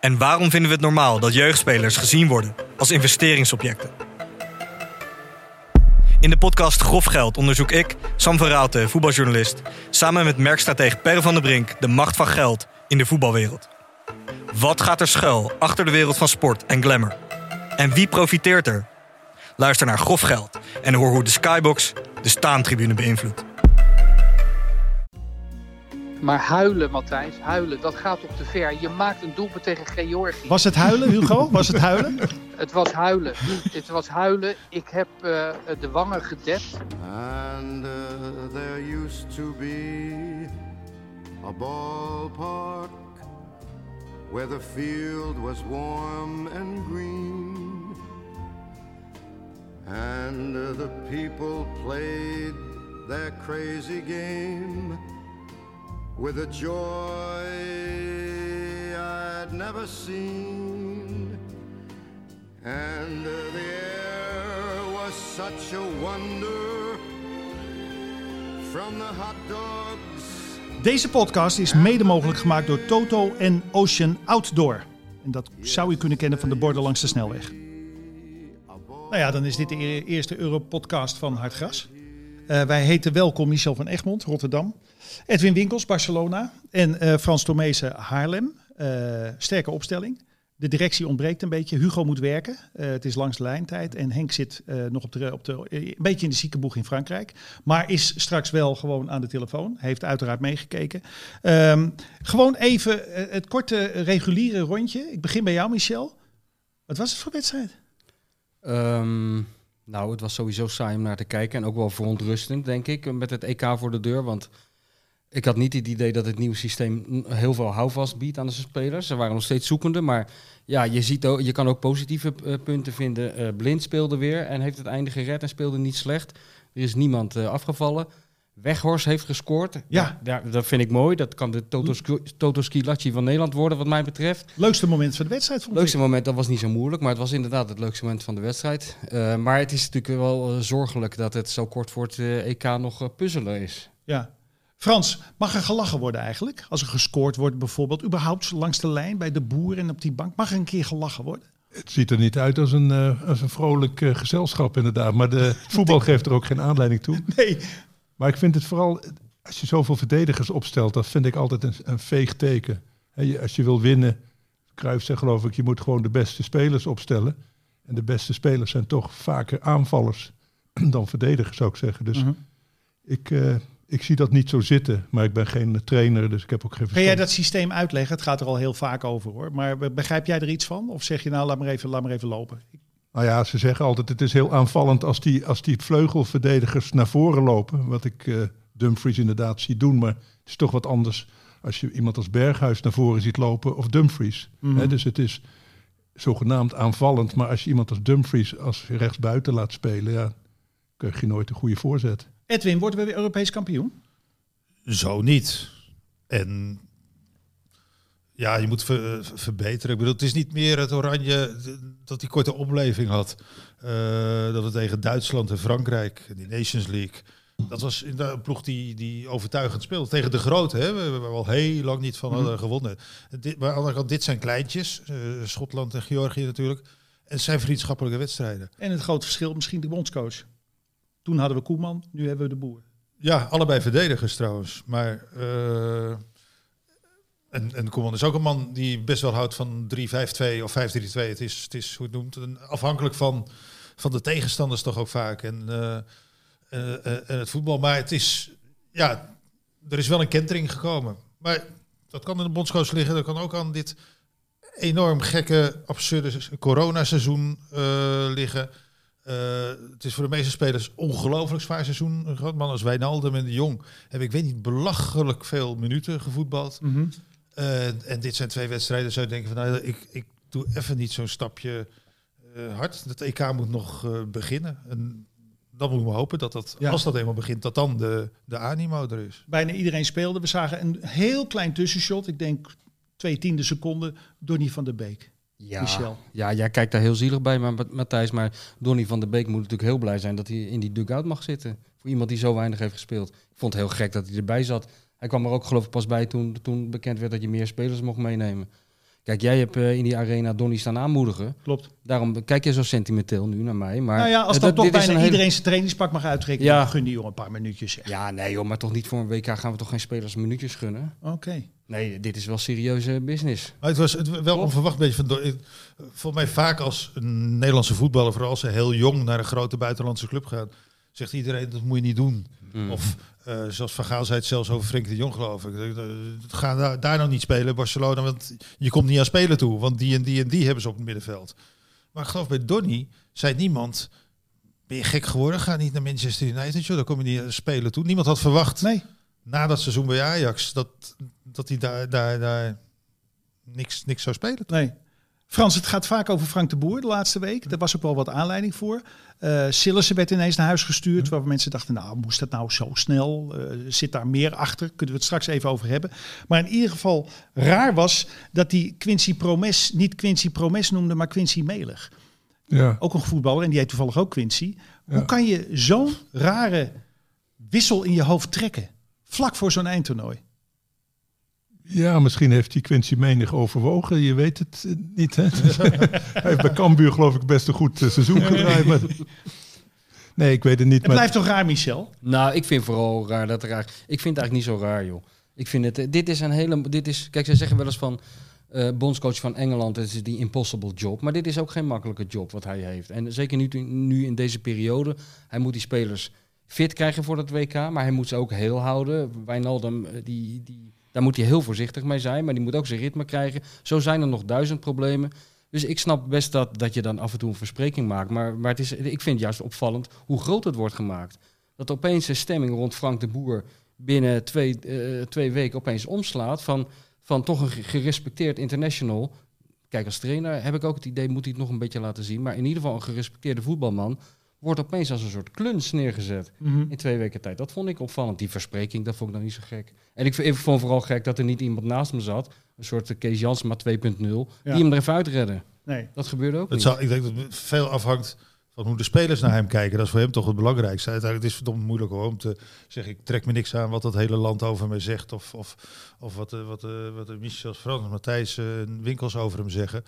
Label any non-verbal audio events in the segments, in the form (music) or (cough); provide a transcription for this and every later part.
En waarom vinden we het normaal dat jeugdspelers gezien worden als investeringsobjecten? In de podcast Grof Geld onderzoek ik, Sam van voetbaljournalist, samen met merkstratege Per van der Brink de macht van geld in de voetbalwereld. Wat gaat er schuil achter de wereld van sport en glamour? En wie profiteert er? Luister naar Grof Geld en hoor hoe de Skybox de staantribune beïnvloedt. Maar huilen, Matthijs, huilen, dat gaat op te ver. Je maakt een doelpunt tegen Georgië. Was het huilen, Hugo? (laughs) Was het huilen? Het was huilen. Het was huilen. Ik heb uh, de wangen gedept. And uh, there used to be a ballpark where the field was warm and green. And uh, the people played their crazy game with a joy I'd never seen. And the air was such a wonder from the hot dogs. Deze podcast is mede mogelijk gemaakt door Toto en Ocean Outdoor. En dat zou u kunnen kennen van de borden langs de snelweg. Nou ja, dan is dit de eerste Europodcast van Hartgras. Uh, wij heten welkom Michel van Egmond, Rotterdam. Edwin Winkels, Barcelona. En uh, Frans Tomezen, Haarlem. Uh, sterke opstelling. De directie ontbreekt een beetje. Hugo moet werken. Het is langs de lijntijd. En Henk zit nog op de, op de, een beetje in de ziekenboeg in Frankrijk. Maar is straks wel gewoon aan de telefoon. Heeft uiteraard meegekeken. Um, gewoon even het korte reguliere rondje. Ik begin bij jou, Michel. Wat was het voor wedstrijd? Um, nou, het was sowieso saai om naar te kijken. En ook wel verontrustend, denk ik, met het EK voor de deur. Want ik had niet het idee dat het nieuwe systeem heel veel houvast biedt aan de spelers. Ze waren nog steeds zoekende. Maar ja, je, ziet ook, je kan ook positieve uh, punten vinden. Uh, Blind speelde weer en heeft het einde gered en speelde niet slecht. Er is niemand uh, afgevallen. Weghorst heeft gescoord. Ja. ja. dat vind ik mooi. Dat kan de Toto, Toto Skilacci van Nederland worden, wat mij betreft. Leukste moment van de wedstrijd, vond Leukste moment, dat was niet zo moeilijk. Maar het was inderdaad het leukste moment van de wedstrijd. Uh, maar het is natuurlijk wel uh, zorgelijk dat het zo kort voor het uh, EK nog puzzelen is. Ja. Frans, mag er gelachen worden eigenlijk? Als er gescoord wordt bijvoorbeeld, überhaupt langs de lijn bij de boer en op die bank. Mag er een keer gelachen worden? Het ziet er niet uit als een, uh, als een vrolijk uh, gezelschap inderdaad. Maar de (laughs) voetbal geeft er ook geen aanleiding toe. Nee. Maar ik vind het vooral, als je zoveel verdedigers opstelt, dat vind ik altijd een, een veeg teken. He, als je wil winnen, Cruijff zegt geloof ik, je moet gewoon de beste spelers opstellen. En de beste spelers zijn toch vaker aanvallers (clears throat) dan verdedigers, zou ik zeggen. Dus uh-huh. ik, uh, ik zie dat niet zo zitten, maar ik ben geen trainer, dus ik heb ook geen verstand. Kan jij dat systeem uitleggen? Het gaat er al heel vaak over hoor. Maar begrijp jij er iets van? Of zeg je nou, laat maar even, laat maar even lopen? Nou ja, ze zeggen altijd, het is heel aanvallend als die, als die vleugelverdedigers naar voren lopen. Wat ik uh, Dumfries inderdaad zie doen, maar het is toch wat anders als je iemand als Berghuis naar voren ziet lopen of Dumfries. He, dus het is zogenaamd aanvallend, maar als je iemand als Dumfries als rechtsbuiten laat spelen, ja, krijg je nooit een goede voorzet. Edwin, worden we weer Europees kampioen? Zo niet. En ja, je moet ver, verbeteren. Ik bedoel, het is niet meer het oranje dat die korte opleving had. Uh, dat het tegen Duitsland en Frankrijk, die Nations League. Dat was in de ploeg die, die overtuigend speelde. Tegen de grote, hè, we hebben al heel lang niet van hadden gewonnen. Dit, maar aan de andere kant, dit zijn kleintjes. Uh, Schotland en Georgië natuurlijk. En het zijn vriendschappelijke wedstrijden. En het grote verschil, misschien de bondscoach. Toen hadden we Koeman, nu hebben we de boer. Ja, allebei verdedigers trouwens. Maar... Uh, en, en Koeman is ook een man die best wel houdt van 3-5-2 of 5-3-2. Het is, het is, hoe het noemt, afhankelijk van, van de tegenstanders toch ook vaak. En, uh, uh, uh, en het voetbal. Maar het is, ja, er is wel een kentering gekomen. Maar dat kan in de bondscoach liggen. Dat kan ook aan dit enorm gekke, absurde coronaseizoen liggen. het is voor de meeste spelers ongelooflijk zwaar seizoen. Een groot man als Wijnaldum en de Jong hebben, ik weet niet, belachelijk veel minuten gevoetbald. Mhm. Eh, en dit zijn twee wedstrijden, zou je denken van, nou, ik, ik doe even niet zo'n stapje eh, hard. Het EK moet nog eh, beginnen. En dan moeten we hopen dat dat, Ja. als dat eenmaal begint, dat dan de, de animo er is. Bijna iedereen speelde. We zagen een heel klein tussenshot. Ik denk twee tiende seconden. Donny van der Beek. Ja, Michel. ja, jij kijkt daar heel zielig bij, maar Ma- Matthijs. Maar Donny van der Beek moet natuurlijk heel blij zijn dat hij in die dugout mag zitten. Voor iemand die zo weinig heeft gespeeld. Ik vond het heel gek dat hij erbij zat. Hij kwam er ook geloof ik pas bij toen, toen bekend werd dat je meer spelers mocht meenemen. Kijk, jij hebt eh, in die arena Donny staan aanmoedigen. Klopt. Daarom kijk je zo sentimenteel nu naar mij. Maar nou ja, als dan toch dit is bijna hele- iedereen zijn trainingspak mag uittrekken. Ja. dan gun die jongen een paar minuutjes. Zeg. Ja, nee joh, maar toch niet voor een WK gaan we toch geen spelers minuutjes gunnen? Oké. Nee, dit is wel serieuze business. Maar het was het wel onverwacht een beetje van. Volgens mij vaak als een Nederlandse voetballer, vooral als ze heel jong naar een grote buitenlandse club gaan, zegt iedereen dat moet je niet doen. Mm. Of eh, zoals Van Gaal zei het zelfs over Frenkie de Jong geloof ik. Eh, Ga daar, daar nou niet spelen, Barcelona, want je komt niet aan spelen toe. Want die en die en die hebben ze op het middenveld. Maar ik geloof bij Donny zei niemand, ben je gek geworden? Ga niet naar Manchester United, joh, daar kom je niet aan spelen toe. Niemand had verwacht Nee. na dat seizoen bij Ajax dat, dat hij daar, daar, daar niks, niks zou spelen. Nee. Frans, het gaat vaak over Frank de Boer de laatste week. Daar was ook wel wat aanleiding voor. Sillissen werd ineens naar huis gestuurd. Waar mensen dachten, nou, moest dat nou zo snel? Eh, zit daar meer achter? Kunnen we het straks even over hebben. Maar in ieder geval raar was dat hij Quincy Promes niet Quincy Promes noemde, maar Quincy Melig. Ja. Ook een voetballer en die heet toevallig ook Quincy. Ja. Hoe kan je zo'n rare wissel in je hoofd trekken? Vlak voor zo'n eindtoernooi. Ja, misschien heeft hij Quincy menig overwogen. Je weet het eh, niet. Hè? (laughs) Hij heeft bij Cambuur geloof ik best een goed eh, seizoen gedraaid. Maar... Nee, ik weet het niet. Het maar... blijft toch raar, Michel? Nou, ik vind vooral raar dat er eigenlijk... Ik vind het eigenlijk niet zo raar, joh. Ik vind het... eh, Dit is een hele... Dit is, kijk, zij zeggen wel eens van... eh, bondscoach van Engeland, het is die impossible job. Maar dit is ook geen makkelijke job wat hij heeft. En zeker nu, nu in deze periode. Hij moet die spelers fit krijgen voor dat WK. Maar hij moet ze ook heel houden. Wijnaldum, die, die, daar moet hij heel voorzichtig mee zijn. Maar die moet ook zijn ritme krijgen. Zo zijn er nog duizend problemen. Dus ik snap best dat, dat je dan af en toe een verspreking maakt. Maar, maar het is, ik vind het juist opvallend hoe groot het wordt gemaakt. Dat opeens de stemming rond Frank de Boer binnen twee, eh, twee weken opeens omslaat. Van, van toch een ge- gerespecteerd international. Kijk, als trainer heb ik ook het idee, moet hij het nog een beetje laten zien. Maar in ieder geval een gerespecteerde voetbalman wordt opeens als een soort kluns neergezet in twee weken tijd. Dat vond ik opvallend. Die verspreking, dat vond ik dan niet zo gek. En ik, vond vooral gek dat er niet iemand naast me zat. Een soort eh, Kees Jansma 2.0. Ja. Die hem er even uitredde. Nee. Dat gebeurde ook Het niet. zal, ik denk dat het veel afhangt van hoe de spelers naar hem kijken. Dat is voor hem toch het belangrijkste. Uiteindelijk het is het verdomd moeilijk hoor, om te zeggen, ik trek me niks aan wat dat hele land over me zegt. Of, of, of wat, de, wat, de, wat de Michel Frans, Matthijs eh, en Winkels over hem zeggen.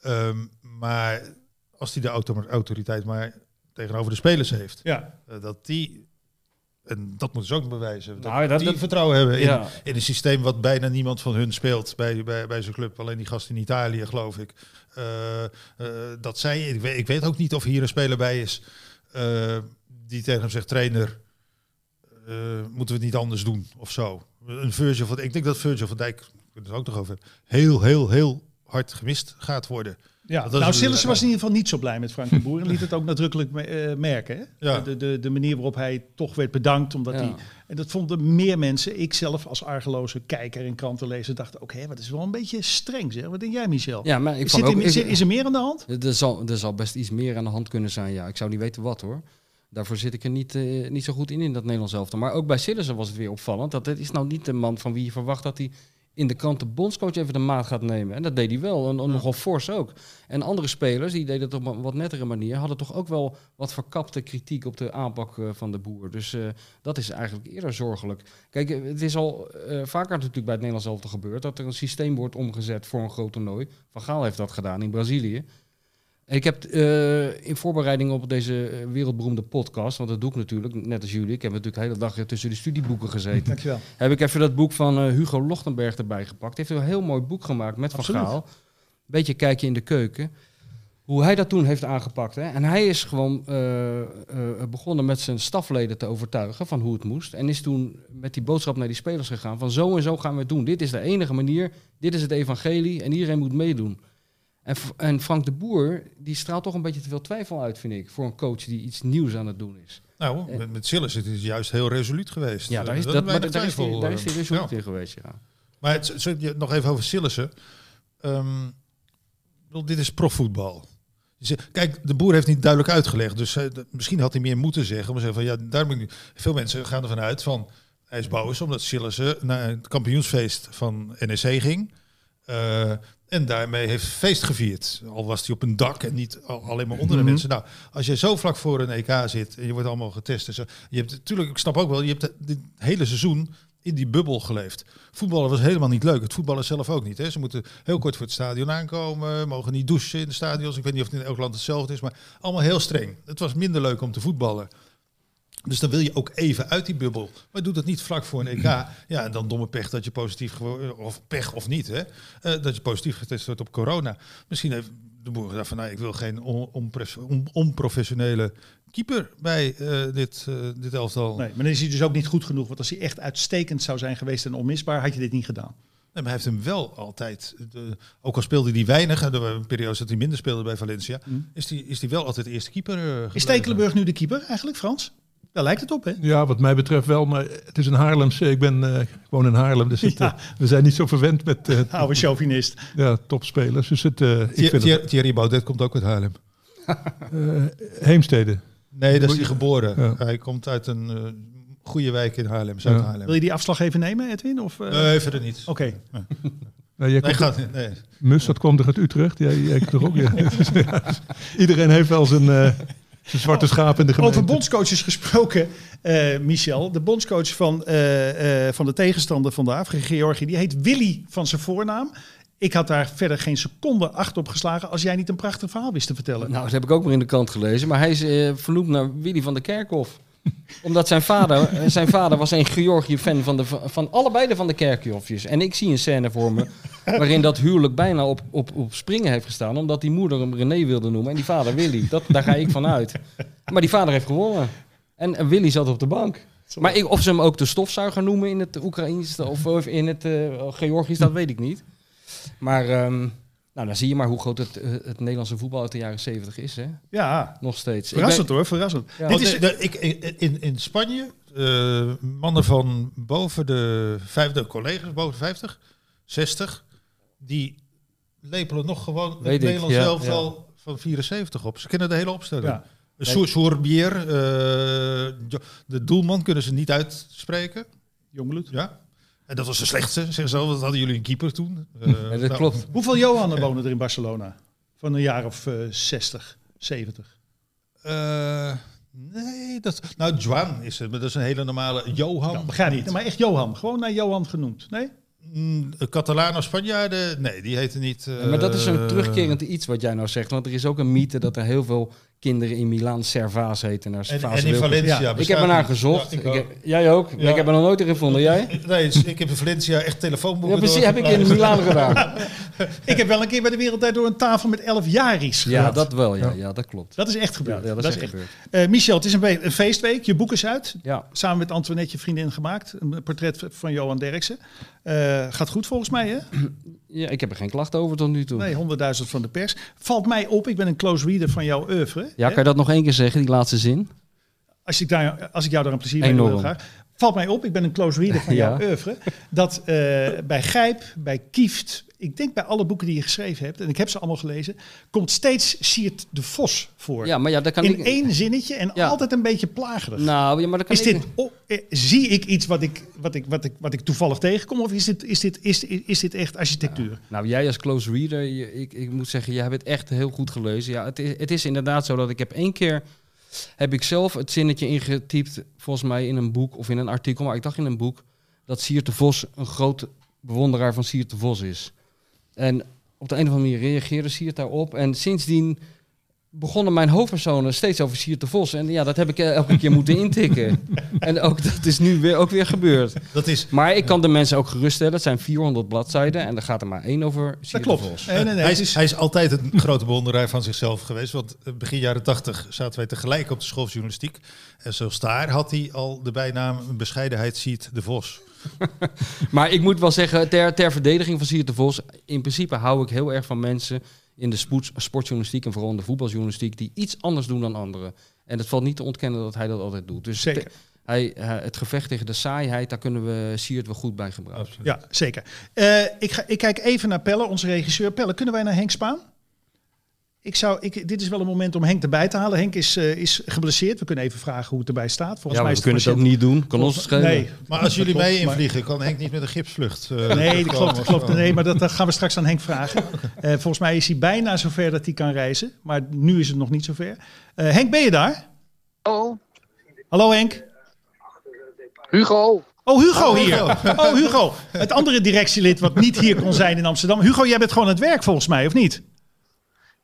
Ehm, maar als hij de auto- autoriteit maar tegenover de spelers heeft, Ja. eh, dat die... En dat moeten ze ook bewijzen. Dat, Nou, dat- die dat- vertrouwen hebben in, Ja. in een systeem wat bijna niemand van hun speelt bij, bij, bij zijn club. Alleen die gast in Italië, geloof ik. Eh, eh, dat zij, ik weet, ik weet ook niet of hier een speler bij is die tegen hem zegt, trainer, moeten we het niet anders doen of zo. Een Virgil van, ik denk dat Virgil van Dijk, het er ook nog over, heel, heel, heel hard gemist gaat worden. Ja, Dat nou, Sillissen was in ieder geval niet zo blij met Frank de Boer. En liet het ook nadrukkelijk me- eh, merken. Hè? Ja. De, de, de manier waarop hij toch werd bedankt. Omdat Ja. hij, en dat vonden meer mensen. Ik zelf als argeloze kijker en krantenlezer dacht ook... hé, wat is wel een beetje streng zeg. Wat denk jij, Michel? Ja, maar ik is, vond zit ook, er, is, er- is er meer aan de hand? Er zal, er zal best iets meer aan de hand kunnen zijn, ja. Ik zou niet weten wat, hoor. Daarvoor zit ik er niet, eh, niet zo goed in, in dat Nederlands elftal. Maar ook bij Sillissen was het weer opvallend. Dat het is nou niet de man van wie je verwacht dat hij in de krant de bondscoach even de maat gaat nemen. En dat deed hij wel, en, en nogal fors ook. En andere spelers, die deden het op een wat nettere manier... hadden toch ook wel wat verkapte kritiek op de aanpak eh, van de boer. Dus eh, dat is eigenlijk eerder zorgelijk. Kijk, eh, het is al vaker natuurlijk bij het Nederlands elftal gebeurd... dat er een systeem wordt omgezet voor een groot toernooi. Van Gaal heeft dat gedaan in Brazilië. Ik heb eh, in voorbereiding op deze eh, wereldberoemde podcast, want dat doe ik natuurlijk, net als jullie. Ik heb natuurlijk de hele dag tussen de studieboeken gezeten. Dankjewel. heb ik even dat boek van eh, Hugo Lochtenberg erbij gepakt. Hij heeft een heel mooi boek gemaakt met Van Absoluut. Gaal. Beetje kijkje in de keuken. Hoe hij dat toen heeft aangepakt. Hè? En hij is gewoon begonnen met zijn stafleden te overtuigen van hoe het moest. En is toen met die boodschap naar die spelers gegaan van zo en zo gaan we het doen. Dit is de enige manier. Dit is het evangelie en iedereen moet meedoen. En, en Frank de Boer, die straalt toch een beetje te veel twijfel uit, vind ik. Voor een coach die iets nieuws aan het doen is. Nou, met, met Sillis is het juist heel resoluut geweest. Ja, daar Eh, is, dat maar daar is daar is eh, resoluut ja. in geweest, ja. Maar het, nog even over Sillissen. Ehm, dit is profvoetbal. Kijk, de boer heeft niet duidelijk uitgelegd. Dus eh, misschien had hij meer moeten zeggen. Maar zeggen van ja, daar moet ik. Veel mensen gaan ervan uit van hij is boos omdat Sillissen naar het kampioensfeest van NEC ging. Eh, en daarmee heeft feest gevierd. Al was hij op een dak en niet al- alleen maar onder de Mhm. mensen. Nou, als je zo vlak voor een EK zit en je wordt allemaal getest en zo. Je hebt natuurlijk, ik snap ook wel, je hebt het hele seizoen in die bubbel geleefd. Voetballen was helemaal niet leuk. Het voetballen zelf ook niet. Hè. Ze moeten heel kort voor het stadion aankomen, mogen niet douchen in de stadions. Ik weet niet of het in elk land hetzelfde is, maar allemaal heel streng. Het was minder leuk om te voetballen. Dus dan wil je ook even uit die bubbel. Maar doe dat niet vlak voor een EK. (clears throat) Ja, en dan domme pech dat je positief gewo- of pech of niet, hè? eh, dat je positief getest wordt op corona. Misschien heeft de boer gedacht van, nou, ik wil geen on- onprofessionele keeper bij eh, dit, eh, dit elftal. Nee, maar dan is hij dus ook niet goed genoeg. Want als hij echt uitstekend zou zijn geweest en onmisbaar, had je dit niet gedaan. Nee, maar hij heeft hem wel altijd, de, ook al speelde hij weinig, en er waren periodes dat hij minder speelde bij Valencia, is hij is die wel altijd eerste keeper. eh, Is. Stekelenburg nu de keeper eigenlijk, Frans? Daar lijkt het op, hè? Ja, wat mij betreft wel, maar het is een Haarlemse. Ik ben eh, ik woon in Haarlem, dus het, Ja. eh, we zijn niet zo verwend met eh, (laughs) Oude chauvinist. ja, topspelers. Dus het, eh, ik Thierry, vind het, Thierry- Baudet komt ook uit Haarlem. (laughs) eh, Heemstede. Nee, dat is hij geboren. Ja. Hij komt uit een eh, goede wijk in Haarlem, Zuid-Haarlem. Wil je die afslag even nemen, Edwin? Of, eh? Nee, verder niet. Oké. Nou, jij Nee, komt- gaat, nee. Mus, dat komt toch uit Utrecht? Jij, jij toch ook? Ja. (laughs) Iedereen heeft wel zijn, eh, zijn zwarte schaap in de gemeente. Over bondscoaches gesproken, eh, Michel. De bondscoach van, eh, eh, van de tegenstander vandaag, Georgië, die heet Willy van zijn voornaam. Ik had daar verder geen seconde acht op geslagen als jij niet een prachtig verhaal wist te vertellen. Nou, dat heb ik ook maar in de krant gelezen. Maar hij is vernoemd naar Willy van der Kerkhof. Omdat zijn vader, eh, zijn vader was een Georgië-fan van, de, van allebei de Van de Kerkhofjes. En ik zie een scène voor me waarin dat huwelijk bijna op, op, op springen heeft gestaan. Omdat die moeder hem René wilde noemen en die vader Willy. Dat, daar ga ik van uit. Maar die vader heeft gewonnen. En, Willy zat op de bank. Maar ik, of ze hem ook de stofzuiger noemen in het Oekraïens of, of in het eh, Georgisch, dat weet ik niet. Maar ehm, nou, dan zie je maar hoe groot het, eh, het Nederlandse voetbal uit de jaren 70 is. Hè? Ja, Nog steeds. Verrassend ben- hoor, verrassend. Ja. Dit is, de, ik, in, in Spanje, eh, mannen van boven de vijfde collega's, boven de 50, 60, die lepelen nog gewoon Weet het Nederlands ja, elftal van 74 op. Ze kennen de hele opstelling. Ja. Eh, Jo- de doelman kunnen ze niet uitspreken. Jongbloed. Ja. En dat was de slechtste, zeggen ze al. Dat hadden jullie een keeper toen. Eh, Ja, dat nou, klopt. Hoeveel Johannen wonen er in Barcelona? Van een jaar of eh 60, 70. eh, nee, dat... Nou, Juan is het, maar dat is een hele normale... Johan. Nou, begrijp niet. Maar echt Johan. Gewoon naar Johan genoemd. Nee? Mm, Catalano Spanjaarden, nee, die heten niet. Ja, maar dat is eh, een terugkerend iets wat jij nou zegt. Want er is ook een mythe dat er heel veel kinderen in Milaan Servaas heten. Naar En, en in. Valencia. Ja, Ik heb er naar die. gezocht. Ja, ik heb- jij ook? Ja. Ik heb er nog nooit in gevonden. Jij? (laughs) Nee, dus ik heb in Valencia echt telefoonboeken. Ja, precies. Heb ik in Milaan gedaan. (laughs) Ik heb wel een keer bij de Wereldtijd door een tafel met elf jaris Ja, gehad. dat wel. Ja, ja dat klopt. Dat is echt Ja, gebeurd. ja, dat is echt gebeurd. Eh, Michel, het is een, feestweek. Je boek is uit. Ja. Samen met Antoinette, je vriendin, gemaakt. Een portret van Johan Derksen. Eh, gaat goed volgens mij, hè? (clears throat) ja, ik heb er geen klachten over tot nu toe. Nee, 100.000 van de pers. Valt mij op, ik ben een close reader van jouw oeuvre. Ja, hè? kan je dat nog één keer zeggen, die laatste zin? als, ik daar, als ik jou daar een plezier mee wil graag. Valt mij op, ik ben een close reader van (laughs) Ja. jouw oeuvre. Dat eh, bij Gijp, bij Kieft, ik denk bij alle boeken die je geschreven hebt, en ik heb ze allemaal gelezen, komt steeds Siert de Vos voor. Ja, maar ja, dat kan In ik... één zinnetje en Ja. altijd een beetje plagerig. Nou, ja, maar dat kan is ik... dit, oh, eh, zie ik iets wat ik, wat, ik, wat, ik, wat ik toevallig tegenkom? Of is dit, is dit, is, is dit echt architectuur? Nou, jij als close reader, je- ik, ik moet zeggen, jij hebt het echt heel goed gelezen. Ja, het is, het is inderdaad zo dat ik heb één keer, heb ik zelf het zinnetje ingetypt, volgens mij in een boek of in een artikel, maar ik dacht in een boek, dat Siert de Vos een groot bewonderaar van Siert de Vos is. En op de een of andere manier reageerde Siert daarop. En sindsdien begonnen mijn hoofdpersonen steeds over Siert de Vos. En ja, dat heb ik eh, elke keer moeten intikken. (laughs) En ook dat is nu weer, ook weer gebeurd. Dat is, Maar ik kan de mensen ook geruststellen. Het zijn 400 bladzijden en er gaat er maar één over. Dat Siert de klopt. Vos. Nee, nee, nee, hij, is, hij is altijd een grote bewonderaar van zichzelf geweest. Want eh, begin jaren tachtig zaten wij tegelijk op de school van journalistiek. En zelfs daar had hij al de bijnaam bescheidenheid ziet de Vos. (laughs) Maar ik moet wel zeggen, ter, ter verdediging van Siert de Vos... in principe hou ik heel erg van mensen in de sportjournalistiek... en vooral in de voetbaljournalistiek... die iets anders doen dan anderen. En het valt niet te ontkennen dat hij dat altijd doet. Dus Zeker. te- hij, eh, het gevecht tegen de saaiheid, daar kunnen we Siert wel goed bij gebruiken. Ja, zeker. Eh, ik, ga, ik kijk even naar Pelle, onze regisseur. Pelle, kunnen wij naar Henk Spaan? Ik zou, ik, dit is wel een moment om Henk erbij te halen. Henk is, eh, is geblesseerd. We kunnen even vragen hoe het erbij staat. Volgens Ja, mij is we kunnen het ook patiënt- niet doen. Kan ons schelen. Nee, Maar als jullie mee invliegen, kan Henk niet met een gipsvlucht. eh, Nee, dat klopt. klopt. Nee, maar dat, dat gaan we straks aan Henk vragen. (laughs) Eh, volgens mij is hij bijna zover dat hij kan reizen. Maar nu is het nog niet zover. Eh Henk, ben je daar? Oh, Hallo Henk. Hugo. Oh, Hugo hier. Oh, Hugo. Het andere directielid wat niet hier kon zijn in Amsterdam. Hugo, jij bent gewoon aan het werk volgens mij, of niet?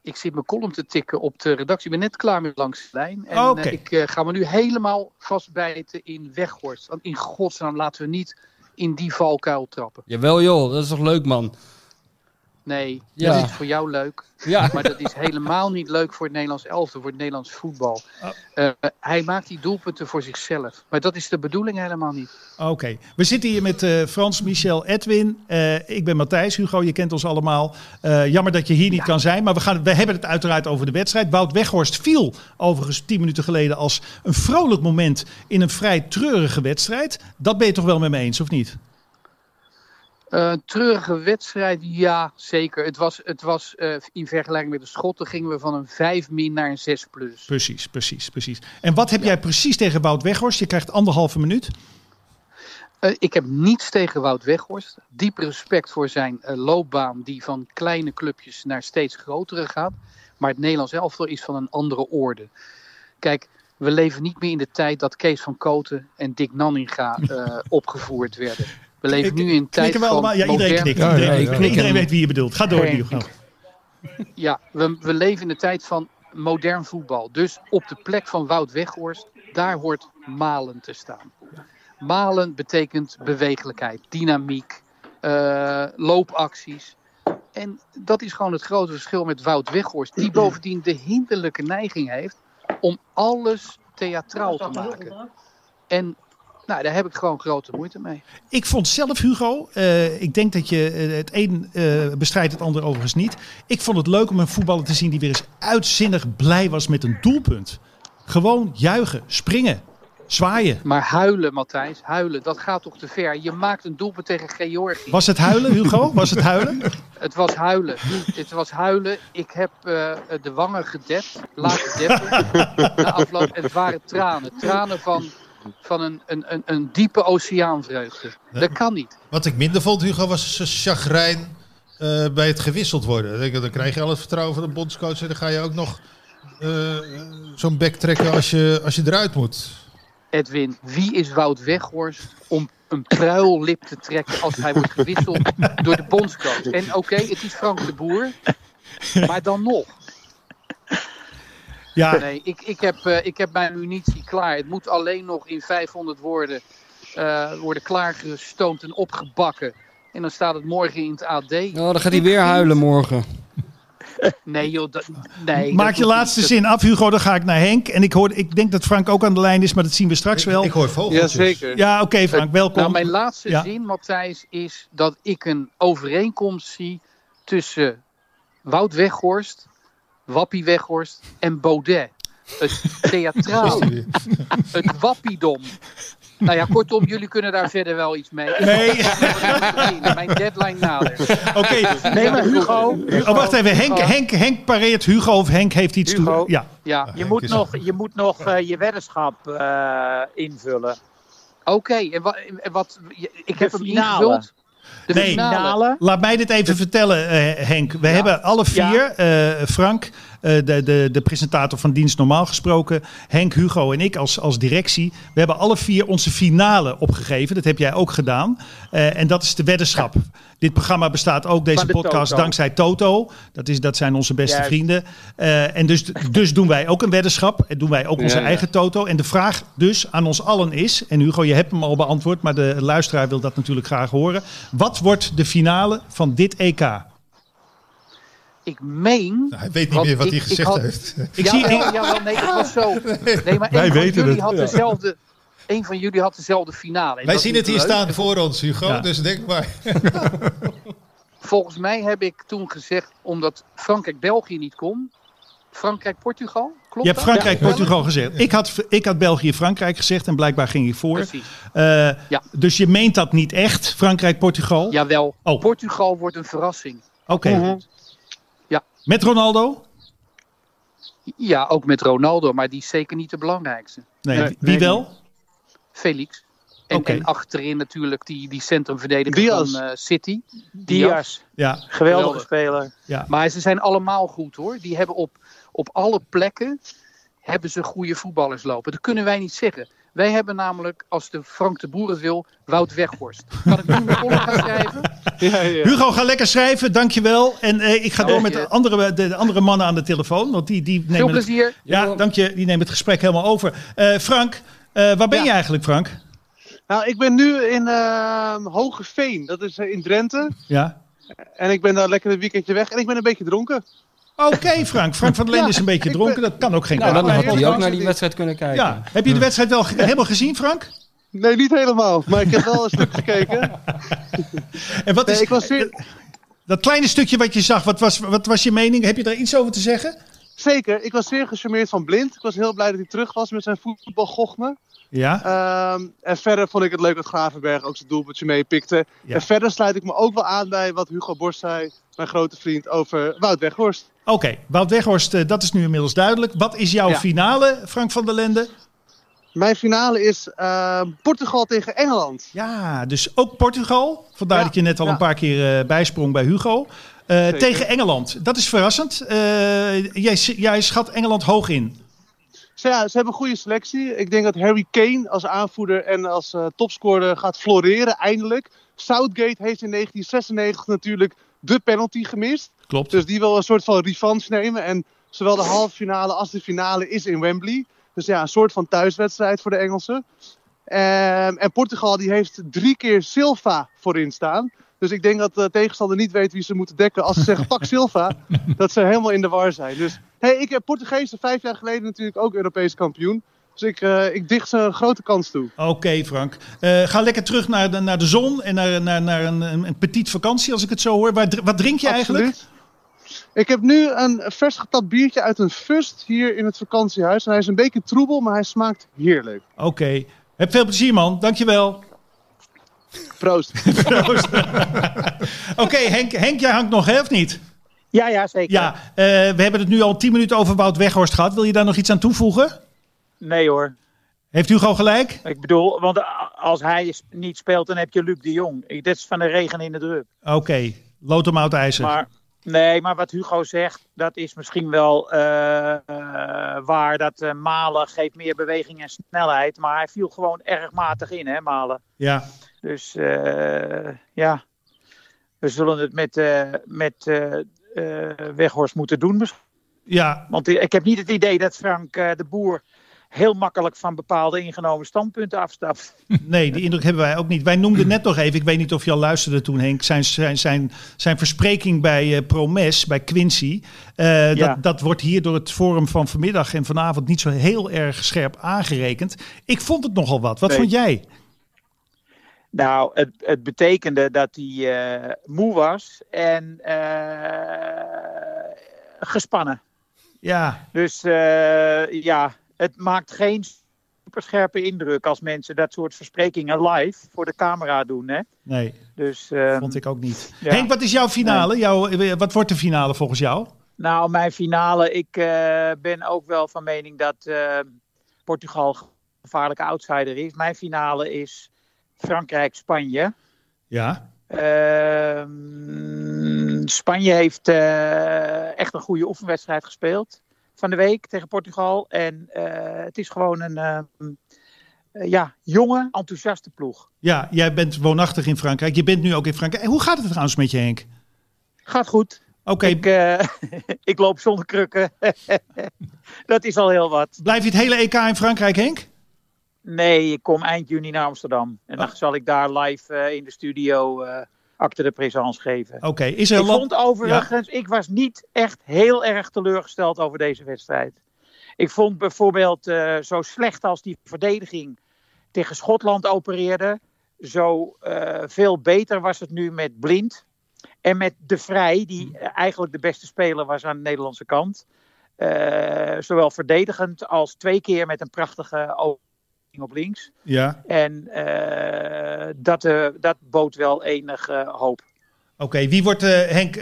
Ik zit mijn column te tikken op de redactie. Ik ben net klaar met Langs de Lijn. En eh, ik eh, ga me nu helemaal vastbijten in Weghorst. Want in godsnaam laten we niet in die valkuil trappen. Jawel joh, dat is toch leuk man. Nee, Ja. dat is voor jou leuk. Ja. (laughs) Maar dat is helemaal niet leuk voor het Nederlands elftal, voor het Nederlands voetbal. Eh, hij maakt die doelpunten voor zichzelf. Maar dat is de bedoeling helemaal niet. Oké. We zitten hier met eh, Frans, Michel, Edwin. Eh, ik ben Matthijs. Hugo, je kent ons allemaal. Jammer dat je hier niet kan zijn. Maar we, gaan, we hebben het uiteraard over de wedstrijd. Wout Weghorst viel overigens tien minuten geleden als een vrolijk moment in een vrij treurige wedstrijd. Dat ben je toch wel met me eens, of niet? Eh, treurige wedstrijd, ja, zeker. Het was, het was eh, in vergelijking met de Schotten gingen we van een 5 min naar een 6 plus. Precies, precies, precies. En wat heb jij precies tegen Wout Weghorst? Je krijgt anderhalve minuut. Eh, ik heb niets tegen Wout Weghorst. Diep respect voor zijn loopbaan die van kleine clubjes naar steeds grotere gaat. Maar het Nederlands elftal is van een andere orde. Kijk, we leven niet meer in de tijd dat Kees van Koten en Dick Nanninga (laughs) opgevoerd werden. We leven Ik- nu in een tijd van allemaal? Ja, iedereen modern- knikt. Ja, Iedereen, ja, ja. knikt. iedereen weet wie je bedoelt. Ga door. Hugo. Ja, we, we leven in de tijd van modern voetbal. Dus op de plek van Wout Weghorst, daar hoort Malen te staan. Malen betekent bewegelijkheid, dynamiek, eh, loopacties. En dat is gewoon het grote verschil met Wout Weghorst. Die bovendien de hinderlijke neiging heeft om alles theatraal te maken. En nou, daar heb ik gewoon grote moeite mee. Ik vond zelf, Hugo, eh, ik denk dat je eh, het een eh, bestrijdt het ander overigens niet. Ik vond het leuk om een voetballer te zien die weer eens uitzinnig blij was met een doelpunt. Gewoon juichen, springen, zwaaien. Maar huilen, Matthijs, huilen, dat gaat toch te ver. Je maakt een doelpunt tegen Georgië. Was het huilen, Hugo? Was het huilen? (laughs) Het was huilen. Het was huilen. Ik heb de wangen gedept, laten deppen. (laughs) na afloop. En het waren tranen. Tranen van, van een, een, een, een diepe oceaanvreugde. Dat kan niet. Wat ik minder vond, Hugo, was zijn chagrijn eh, bij het gewisseld worden. Dan krijg je al het vertrouwen van de bondscoach en dan ga je ook nog eh, zo'n bek trekken als je, als je eruit moet. Edwin, wie is Wout Weghorst om een pruillip te trekken als hij wordt gewisseld door de bondscoach? En oké, het is Frank de Boer. Maar dan nog. Ja, Nee, ik, ik, heb, eh, ik heb mijn munitie klaar. Het moet alleen nog in 500 woorden eh, worden klaargestoomd en opgebakken. En dan staat het morgen in het AD. Oh, dan gaat hij weer huilen morgen. Nee joh, dat, nee. maak dat je laatste niet. zin af, Hugo. Dan ga ik naar Henk. En ik, hoor, ik denk dat Frank ook aan de lijn is, maar dat zien we straks wel. Ik hoor vogeltjes. Jazeker. Ja, oké Frank, welkom. Nou, mijn laatste Ja. zin, Matthijs, is dat ik een overeenkomst zie tussen Wout Weghorst, Wappie Weghorst en Baudet. Het (laughs) theatraal, het wappiedom. Nou ja, kortom, jullie kunnen daar verder wel iets mee. Nee. (laughs) Mijn deadline nadert. Oké, Nee, maar Hugo, Hugo, oh, wacht even. Henk, Hugo. Henk, Henk pareert Henk of Henk heeft iets Hugo. toe. Ja, Ja, je moet nog, je, moet nog eh, je weddenschap eh, invullen. oké. En wat, en wat, ik heb hem ingevuld. De Nee. finale. Laat mij dit even vertellen, eh, Henk. We hebben alle vier, eh, Frank, de, de, de presentator van Dienst Normaal gesproken, Henk, Hugo en ik als, als directie. We hebben alle vier onze finale opgegeven. Dat heb jij ook gedaan. Eh, en dat is de weddenschap. Dit programma bestaat ook, deze de podcast, Toto. dankzij Toto. Dat, is, dat zijn onze beste Juist. vrienden. Eh, en dus, dus doen wij ook een weddenschap. En doen wij ook onze Ja, ja. eigen Toto. En de vraag dus aan ons allen is, en Hugo, je hebt hem al beantwoord, maar de luisteraar wil dat natuurlijk graag horen. Wat wordt de finale van dit EK? Ik meen... Nou, hij weet niet Want meer wat ik- hij ik gezegd had- heeft. Ik (laughs) ja, zie, wel, jawel, nee, het was zo. Nee, maar Wij een van weten jullie het. had dezelfde... Een van jullie had dezelfde finale. En Wij zien het hier leuk. staan voor ons, Hugo. Ja. Dus denk maar. (laughs) Volgens mij heb ik toen gezegd, omdat Frankrijk-België niet kon. Frankrijk-Portugal? Klopt Je hebt? Frankrijk-Portugal gezegd. Ik had, ik had België-Frankrijk gezegd en blijkbaar ging je voor. Precies. Eh, Ja. Dus je meent dat niet echt, Frankrijk-Portugal? Jawel, Oh. Portugal wordt een verrassing. Oké. Ja. Met Ronaldo? Ja, ook met Ronaldo, maar die is zeker niet de belangrijkste. Nee. Nee, Wie wel? Felix. En, en achterin natuurlijk die, die centrumverdediger Diaz. van eh, City. Diaz, Ja. geweldige Geweldig. speler. Maar ze zijn allemaal goed hoor. Die hebben op, op alle plekken hebben ze goede voetballers lopen. Dat kunnen wij niet zeggen. Wij hebben namelijk, als de Frank de Boer het wil, Wout Weghorst. Kan ik nu mijn column gaan schrijven? Ja, ja. Hugo, ga lekker schrijven, dankjewel. En eh, ik ga door met de andere, de andere mannen aan de telefoon. Want die, die Veel nemen het, plezier. ja, dank je. Die nemen het gesprek helemaal over. Eh, Frank, eh, waar ben Ja. je eigenlijk, Frank? Nou, ik ben nu in uh, Hogeveen, dat is eh, in Drenthe. Ja. En ik ben daar lekker een weekendje weg en ik ben een beetje dronken. Oké, Frank. Frank van der Linden is een beetje dronken. ben- Dat kan ook geen Nou, kwaad. dan maar had hij ook naar die wedstrijd kunnen kijken. Ja. Heb je de wedstrijd wel ge- helemaal gezien, Frank? Nee, niet helemaal, maar ik heb wel een stuk gekeken. (laughs) En wat Nee, is, ik was dat kleine stukje wat je zag, wat was, wat was je mening? Heb je daar iets over te zeggen? Zeker, ik was zeer gecharmeerd van Blind. Ik was heel blij dat hij terug was met zijn voetbalgochme. Ja. Ehm, en verder vond ik het leuk dat Gravenberg ook zijn doelpuntje meepikte. Ja. En verder sluit ik me ook wel aan bij wat Hugo Borst zei, mijn grote vriend, over Wout Weghorst. Oké, Wout Weghorst, eh, dat is nu inmiddels duidelijk. Wat is jouw Ja. finale, Frank van der Lende? Mijn finale is ehm, Portugal tegen Engeland. Ja, dus ook Portugal. Vandaar Ja, dat je net al ja. een paar keer eh, bijsprong bij Hugo. Eh, tegen Engeland. Dat is verrassend. Eh, jij, jij schat Engeland hoog in. Ze, ja, ze hebben een goede selectie. Ik denk dat Harry Kane als aanvoerder en als eh, topscorer gaat floreren eindelijk. Southgate heeft in 1996 natuurlijk de penalty gemist. Klopt. Dus die wil een soort van revanche nemen. En zowel de halve finale als de finale is in Wembley. Dus ja, een soort van thuiswedstrijd voor de Engelsen. Ehm, en Portugal die heeft drie keer Silva voorin staan. Dus ik denk dat de tegenstander niet weet wie ze moeten dekken. Als ze zeggen pak Silva, (laughs) dat ze helemaal in de war zijn. Dus hey, ik heb Portugees vijf jaar geleden natuurlijk ook Europees kampioen. Dus ik, eh, ik dicht ze een grote kans toe. Oké, Frank. Eh, ga lekker terug naar de, naar de zon en naar, naar, naar een, een, een petit vakantie, als ik het zo hoor. Waar, wat drink je eigenlijk? Absoluut. Ik heb nu een vers getapt biertje uit een fust hier in het vakantiehuis. En hij is een beetje troebel, maar hij smaakt heerlijk. Oké. Heb veel plezier, man. Dankjewel. Proost. (laughs) Proost. (laughs) Oké, Henk, Henk, jij hangt nog, hè, of niet? Ja, ja, zeker. Ja, eh, we hebben het nu al tien minuten over Wout Weghorst gehad. Wil je daar nog iets aan toevoegen? Nee hoor. Heeft Hugo gelijk? Ik bedoel, want als hij niet speelt, dan heb je Luc de Jong. Ik, dit is van de regen in de drup. Oké, loodem ijzer. Maar, nee, maar wat Hugo zegt, dat is misschien wel eh, eh, waar. Dat eh, Malen geeft meer beweging en snelheid. Maar hij viel gewoon erg matig in, hè, Malen. Ja, Dus ja, we zullen het met, met Weghorst moeten doen. misschien. ja, Want ik heb niet het idee dat Frank de Boer heel makkelijk van bepaalde ingenomen standpunten afstapt. (laughs) nee, die indruk hebben wij ook niet. Wij noemden net nog even, ik weet niet of je al luisterde toen Henk, zijn, zijn, zijn, zijn verspreking bij eh, Promes, bij Quincy. Eh, Ja. dat, dat wordt hier door het forum van vanmiddag en vanavond niet zo heel erg scherp aangerekend. Ik vond het nogal wat. Wat Nee. vond jij? Nou, het, het betekende dat hij eh, moe was en gespannen. Ja, Dus ja, het maakt geen superscherpe indruk als mensen dat soort versprekingen live voor de camera doen. Hè? nee, Dus, eh, vond ik ook niet. ja. Henk, wat is jouw finale? Jouw, eh, wat wordt de finale volgens jou? Nou, mijn finale. Ik eh, ben ook wel van mening dat eh, Portugal een gevaarlijke outsider is. Mijn finale is Frankrijk-Spanje. Ja, Ehm, Spanje heeft eh, echt een goede oefenwedstrijd gespeeld van de week tegen Portugal. En eh, het is gewoon een eh, eh, ja, jonge, enthousiaste ploeg. ja, jij bent woonachtig in Frankrijk. Je bent nu ook in Frankrijk. En hoe gaat het trouwens met je, Henk? Gaat goed. Oké, Ik, eh, (laughs) ik loop zonder krukken. (laughs) Dat is al heel wat. blijf je het hele EK in Frankrijk, Henk? Nee, ik kom eind juni naar Amsterdam. En Ah. dan zal ik daar live in de studio acte de présence geven. Oké, is er Ik vond overigens, ik was niet echt heel erg teleurgesteld over deze wedstrijd. Ik vond bijvoorbeeld eh, zo slecht als die verdediging tegen Schotland opereerde, zo eh, veel beter was het nu met Blind en met De Vrij, die eh, eigenlijk de beste speler was aan de Nederlandse kant. Zowel verdedigend als twee keer met een prachtige op links. Ja, En eh, dat, eh, dat bood wel enige hoop. oké. Wie wordt, eh, Henk,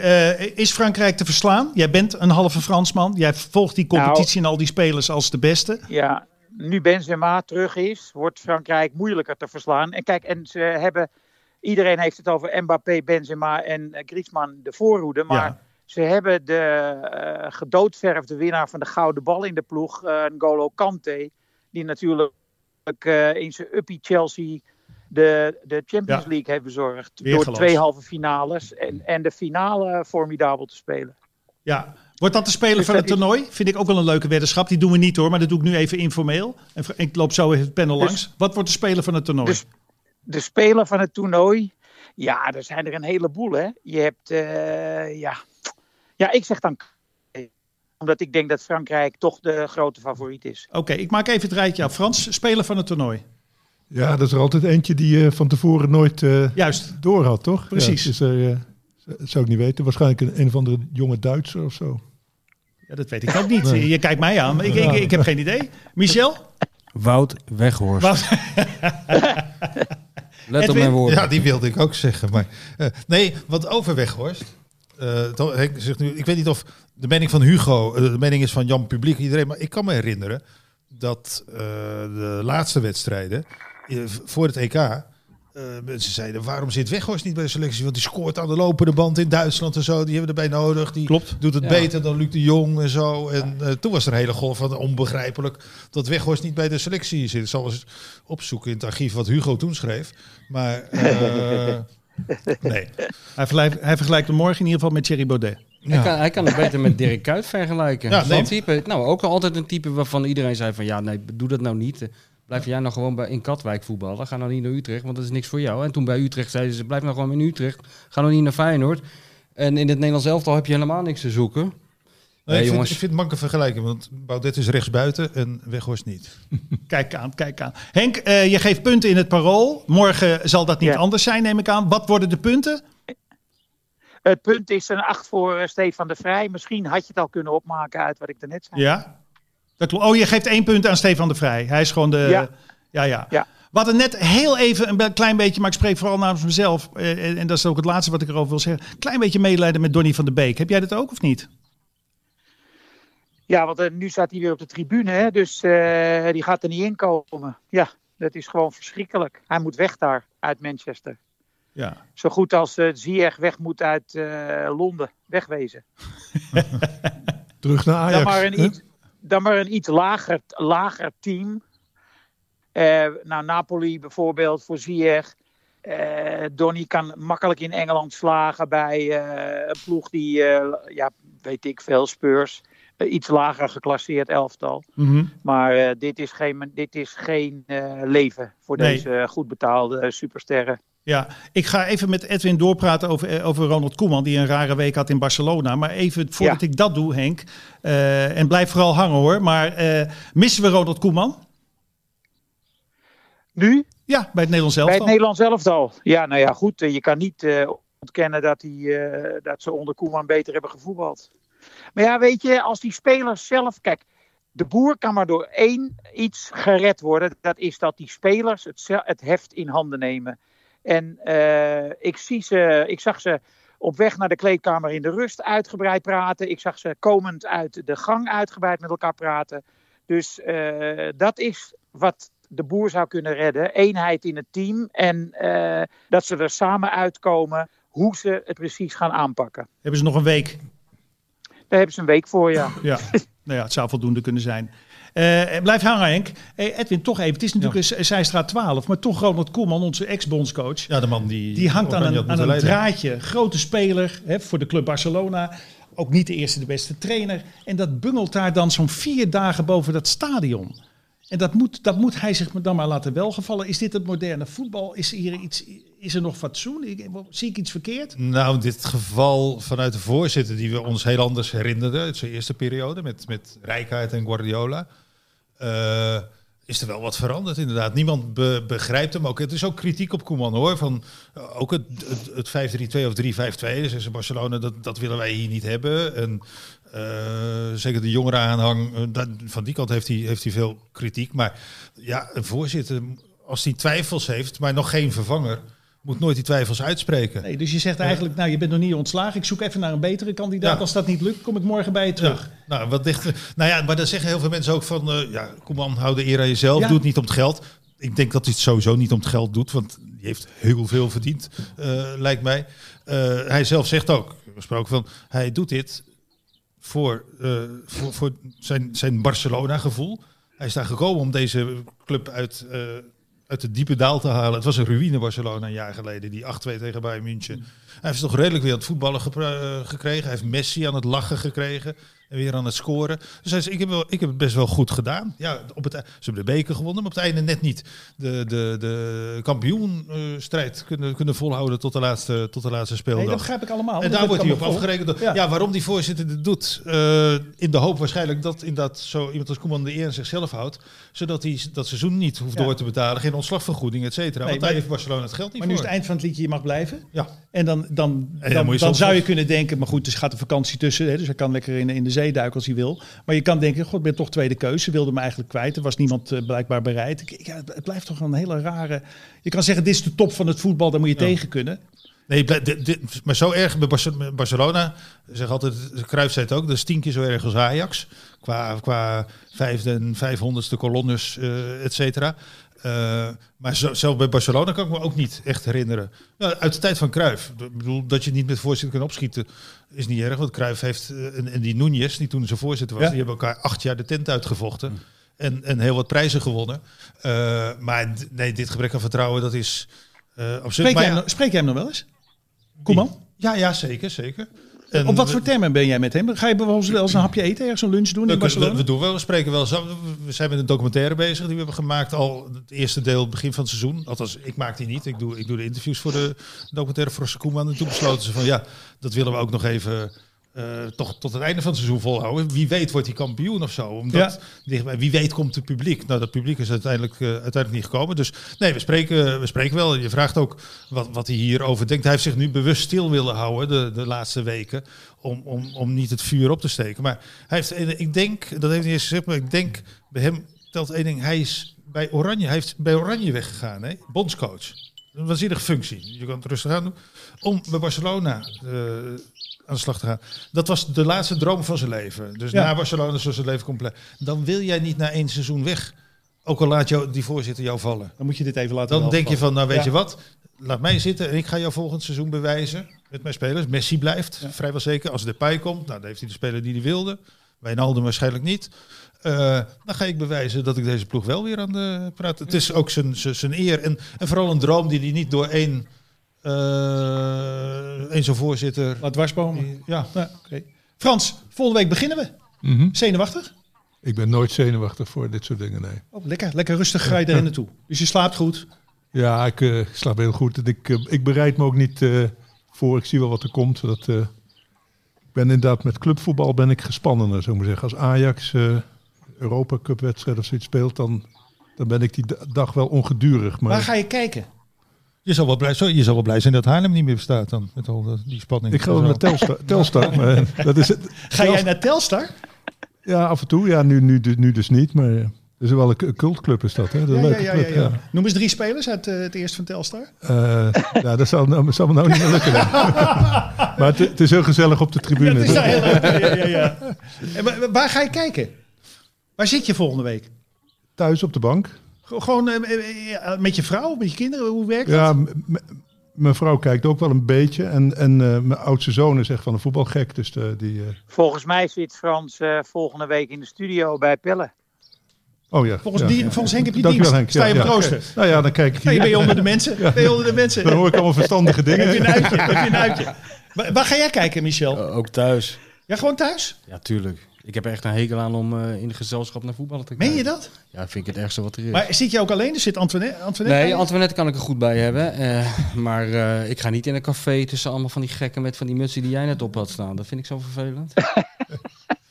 is Frankrijk te verslaan? Jij bent een halve Fransman. Jij volgt die competitie en al die spelers als de beste. Ja, nu Benzema terug is, wordt Frankrijk moeilijker te verslaan. En kijk, en ze hebben, iedereen heeft het over Mbappé, Benzema en Griezmann, de voorhoede. Maar Ja. ze hebben de gedoodverfde winnaar van de gouden bal in de ploeg, N'Golo Kante. Die natuurlijk eh, in zijn uppie Chelsea de, de Champions Ja. League heeft bezorgd. Weer door twee halve finales en, en de finale formidabel te spelen. Ja. Wordt dat de speler Dus van het is- toernooi? Vind ik ook wel een leuke weddenschap. Die doen we niet hoor, maar dat doe ik nu even informeel. En ik loop zo even het panel Dus- langs. Wat wordt de speler van het toernooi? Dus de speler van het toernooi. Ja, er zijn er een heleboel. Hè? Je hebt, eh, ja. ja, ik zeg dan. Omdat ik denk dat Frankrijk toch de grote favoriet is. Oké, ik maak even het rijtje af. Frans, speler van het toernooi. Ja, dat is er altijd eentje die je van tevoren nooit eh, Juist. door had, toch? Precies. Ja, is er, eh, zou ik niet weten. Waarschijnlijk een, een of andere jonge Duitser of zo. Ja, dat weet ik ook niet. Nee. Je kijkt mij aan. maar Ik, ik, ik heb geen idee. Michel? Wout Weghorst. Wat? (laughs) Let op mijn woorden. Ja, die wilde ik ook zeggen. Maar, eh, nee, want over Weghorst. Eh, Henk zegt nu, ik weet niet of de mening van Hugo, eh, de mening is van Jan Publiek, iedereen. Maar ik kan me herinneren dat eh, de laatste wedstrijden voor het EK. mensen zeiden, waarom zit Weghorst niet bij de selectie? Want die scoort aan de lopende band in Duitsland en zo. Die hebben erbij nodig. Die Klopt. doet het Ja. beter dan Luc de Jong en zo. En toen was er een hele golf van onbegrijpelijk dat Weghorst niet bij de selectie zit. Ik zal eens opzoeken in het archief wat Hugo toen schreef. Maar (laughs) nee. Hij vergelijkt, hij vergelijkt hem morgen in ieder geval met Thierry Baudet. Hij, kan, hij kan het beter met Dirk Kuyt vergelijken. Ja, nee. type, nou, ook altijd een type waarvan iedereen zei van... ja, nee, doe dat nou niet. Blijf jij nou gewoon bij, in Katwijk voetballen. Ga nou niet naar Utrecht, want dat is niks voor jou. En toen bij Utrecht zeiden ze, blijf nou gewoon in Utrecht. Ga nou niet naar Feyenoord. En in het Nederlands elftal heb je helemaal niks te zoeken. Nee, Nee, ik, vind, ik vind het manke vergelijking, want Baudet is rechtsbuiten en Weghorst niet. (laughs) Kijk aan, kijk aan. Henk, eh, je geeft punten in het parool. Morgen zal dat niet Ja. anders zijn, neem ik aan. Wat worden de punten? Het punt is een 8 voor eh, Stefan de Vrij. Misschien had je het al kunnen opmaken uit wat ik daarnet zei. Ja. Dat klopt. Oh, je geeft één punt aan Stefan de Vrij. Hij is gewoon de... Ja. Ja, ja. Ja. We hadden net heel even, een klein beetje, maar ik spreek vooral namens mezelf. eh, en, en dat is ook het laatste wat ik erover wil zeggen. Klein beetje medelijden met Donny van der Beek. Heb jij dat ook of niet? Ja, want eh, nu staat hij weer op de tribune, hè? dus eh, die gaat er niet in komen. Ja, dat is gewoon verschrikkelijk. Hij moet weg daar, uit Manchester. Ja. Zo goed als uh, Ziyech weg moet uit eh, Londen, wegwezen. (laughs) Terug naar Ajax. Dan maar een iets, dan maar een iets lager, lager team. Eh, nou, Napoli bijvoorbeeld voor Ziyech. Eh Donny kan makkelijk in Engeland slagen bij een ploeg die, ja, weet ik veel, Spurs. Iets lager geclasseerd elftal. Mhm. Maar eh, dit is geen, dit is geen eh, leven voor Nee. deze eh, goed betaalde supersterren. Ja, ik ga even met Edwin doorpraten over, over Ronald Koeman, die een rare week had in Barcelona. Maar even voordat Ja. ik dat doe, Henk, en blijf vooral hangen hoor. Maar missen we Ronald Koeman? Nu? Ja, bij het Nederlands Bij elftal. het Nederlands elftal. Ja, nou ja, goed. Je kan niet ontkennen dat, die, dat ze onder Koeman beter hebben gevoetbald. Maar ja, weet je, als die spelers zelf. Kijk, de boer kan maar door één iets gered worden. Dat is dat die spelers het, het heft in handen nemen. En eh, ik, zie ze, ik zag ze op weg naar de kleedkamer in de rust uitgebreid praten. Ik zag ze komend uit de gang uitgebreid met elkaar praten. Dus eh, dat is wat de boer zou kunnen redden. Eenheid in het team en eh, dat ze er samen uitkomen hoe ze het precies gaan aanpakken. Hebben ze nog een week? Daar hebben ze een week voor, ja. Ja, nou ja, het zou voldoende kunnen zijn. Eh, blijf hangen, Henk. Hey, Edwin, toch even. Het is natuurlijk een Zijstraat 12, maar toch Ronald Koeman, onze ex-bondscoach. Ja, de man die... Die hangt aan een, aan draadje. Grote speler hè, voor de club Barcelona. Ook niet de eerste, de beste trainer. En dat bungelt daar dan zo'n vier dagen boven dat stadion. En dat moet, dat moet hij zich dan maar laten welgevallen. Is dit het moderne voetbal? Is, hier iets, is er nog fatsoen? Zie ik iets verkeerd? Nou, dit geval vanuit de voorzitter die we ons heel anders herinnerden. uit zijn eerste periode met, met Rijkaard en Guardiola. eh, is er wel wat veranderd inderdaad. Niemand be- begrijpt hem ook. Het is ook kritiek op Koeman hoor. Van, eh, ook het, het, het 5-3-2 of 3-5-2. Dus Barcelona, dat, dat willen wij hier niet hebben. En Eh, zeker de jongere aanhang, van die kant heeft hij, heeft hij veel kritiek. Maar ja, een voorzitter, als hij twijfels heeft, maar nog geen vervanger, moet nooit die twijfels uitspreken. Nee, dus je zegt eigenlijk, nou je bent nog niet ontslagen. Ik zoek even naar een betere kandidaat. Ja. Als dat niet lukt, kom ik morgen bij je terug. Ja, nou, wat dichter. Nou ja, maar dan zeggen heel veel mensen ook van, eh, ja, kom aan, hou de eer aan jezelf, Ja. doe het niet om het geld. Ik denk dat hij het sowieso niet om het geld doet, want die heeft heel veel verdiend, eh, lijkt mij. Eh, hij zelf zegt ook, gesproken van, hij doet dit voor, voor, voor zijn, zijn Barcelona-gevoel. Hij is daar gekomen om deze club uit, uit de diepe daal te halen. Het was een ruïne Barcelona een jaar geleden, die 8-2 tegen Bayern München. Hij heeft toch redelijk weer aan het voetballen eh, gekregen. Hij heeft Messi aan het lachen gekregen en weer aan het scoren. Dus hij zei, ik heb, wel, ik heb het best wel goed gedaan. Ja, op het, e- ze hebben de beker gewonnen, maar op het einde net niet de, de, de kampioenstrijd kunnen, kunnen volhouden tot de laatste, tot de laatste Nee, speeldag. dat begrijp ik allemaal. En Dat daar wordt hij op afgerekend. door- Ja. Ja. waarom die voorzitter dit doet. eh, in de hoop waarschijnlijk dat inderdaad zo iemand als Koeman de eer aan zichzelf houdt. Zodat hij dat seizoen niet hoeft Ja. door te betalen. Geen ontslagvergoeding, et cetera. Nee, Want maar- daar heeft Barcelona het geld niet Maar nu is voor. het eind van het liedje, je mag blijven. Ja. En dan, dan, dan je dan zou je kunnen denken, maar goed, er gaat een vakantie tussen. Hè, dus hij kan lekker in, in de zee duiken als hij wil. Maar je kan denken, god, ik ben toch tweede keuze. Ze wilde me eigenlijk kwijt. Er was niemand eh, blijkbaar bereid. Ik, ja, het- blijft toch een hele rare... Je kan zeggen, dit is de top van het voetbal, daar moet je tegen kunnen. Nee, dit, dit- maar zo erg met Barcelona. Zeg altijd, Cruijff zei het ook, dat is tien keer zo erg als Ajax. Qua, qua vijfde en vijfhonderdste kolonnes, eh et cetera. Eh, maar zo, zelf bij Barcelona kan ik me ook niet echt herinneren. Nou, uit de tijd van Cruijff. Ik bedoel, dat je niet met voorzitter kan opschieten is niet erg. Want Cruijff heeft, eh, en, en die Núñez, die toen zijn voorzitter was, Ja. die hebben elkaar acht jaar de tent uitgevochten. En, en heel wat prijzen gewonnen. Eh, maar nee, dit gebrek aan vertrouwen, dat is absurd. Spreek, Maar jij, ja, hem, spreek jij hem nog wel eens? Koeman? ja, ja, zeker, zeker. En Op wat voor termen ben jij met hem? Ga je bijvoorbeeld wel eens een hapje eten, ergens een lunch doen in we, Barcelona? we, we doen wel, we spreken wel. We zijn met een documentaire bezig die we hebben gemaakt al het eerste deel, begin van het seizoen. Althans, ik maak die niet. Ik doe, ik doe de interviews voor de documentaire voor Koeman. En toen besloten ze van ja, dat willen we ook nog even eh, toch tot het einde van het seizoen volhouden. Wie weet wordt hij kampioen of zo. Omdat wie weet komt het publiek. Nou, dat publiek is uiteindelijk, eh, uiteindelijk niet gekomen. Dus nee, we spreken, we spreken wel. Je vraagt ook wat, wat hij hierover denkt. Hij heeft zich nu bewust stil willen houden de, de laatste weken. Om, om, om niet het vuur op te steken. Maar hij heeft, ik denk, dat heeft hij eens gezegd, maar ik denk bij hem telt één ding. Hij is bij Oranje, hij heeft bij Oranje weggegaan, hè? bondscoach. Een waanzinnige functie. Je kan het rustig aan doen. Om bij Barcelona eh, aan de slag te gaan. Dat was de laatste droom van zijn leven. Dus Ja. na Barcelona is zijn leven compleet. Dan wil jij niet na één seizoen weg. Ook al laat jou, die voorzitter jou vallen. Dan moet je dit even laten Dan denk je van, nou weet Ja. je wat, laat mij zitten en ik ga jou volgend seizoen bewijzen met mijn spelers. Messi blijft, vrijwel zeker. Als Depay komt, nou, dan heeft hij de speler die hij wilde. Wijnaldum waarschijnlijk niet. Eh, dan ga ik bewijzen dat ik deze ploeg wel weer aan de praat. Het is ook zijn, zijn, zijn eer en, en vooral een droom die hij niet door één, eh één zo'n voorzitter... Laat dwarsbomen. Ja, Ja, oké. Frans, volgende week beginnen we. Mhm. Zenuwachtig? Ik ben nooit zenuwachtig voor dit soort dingen, nee. Oh, lekker, lekker rustig ga je erin naartoe. Dus je slaapt goed. Ja, ik eh, slaap heel goed. Ik, eh, ik bereid me ook niet eh, voor. Ik zie wel wat er komt. Dat, eh, ik ben inderdaad met clubvoetbal ben ik gespannener, zou ik maar zeggen. Als Ajax eh Europa Cup wedstrijd of zoiets speelt, dan, dan ben ik die da- dag wel ongedurig. Maar Waar ga je kijken? Je zal, wel blij, zo, je zal wel blij zijn dat Haarlem niet meer bestaat dan. Met al die spanning. ik ga wel naar Telstar. (laughs) Telstar maar dat is het. Ga jij naar Telstar? Ja, af en toe. Ja, nu, nu, nu dus niet. Maar dat is wel een cu- cultclub is dat, hè? De Ja, ja, leuke ja, ja, club, ja. ja. Noem eens drie spelers uit eh, het eerste van Telstar. Eh, ja, dat zal, nou, zal me nou niet meer lukken. (laughs) maar het, het is heel gezellig op de tribune. Dat is daar heel leuk. Ja, ja, ja. En wa- waar ga je kijken? Waar zit je volgende week? Thuis op de bank. Gewoon eh, eh, eh, met je vrouw, met je kinderen? Hoe werkt Ja, dat? m- mijn vrouw kijkt ook wel een beetje. En, en eh, mijn oudste zoon is echt van een voetbalgek. Dus die... eh, Volgens mij zit Frans eh, volgende week in de studio bij Pelle. oh ja. Volgens, ja. die, volgens Henk heb je Dankjewel, dienst. Henk. Sta je Ja, op ja. rooster? Nou ja, dan kijk ik hier. ben je onder de mensen? Ben je onder de mensen? Dan hoor ik allemaal verstandige dingen. Heb je een uitje? Heb je een uitje? Waar, waar ga jij kijken, Michel? Ook thuis. Ja, gewoon thuis? Ja, tuurlijk. Ik heb er echt een hekel aan om eh, in de gezelschap naar voetballen te kijken. Meen je dat? Ja, vind ik het ergste wat er is. Maar zit je ook alleen? Er zit Antoinette, Antoinette Nee? Antoinette kan ik er goed bij hebben. eh, maar eh, ik ga niet in een café tussen allemaal van die gekken met van die mutsen die jij net op had staan. Dat vind ik zo vervelend. (laughs)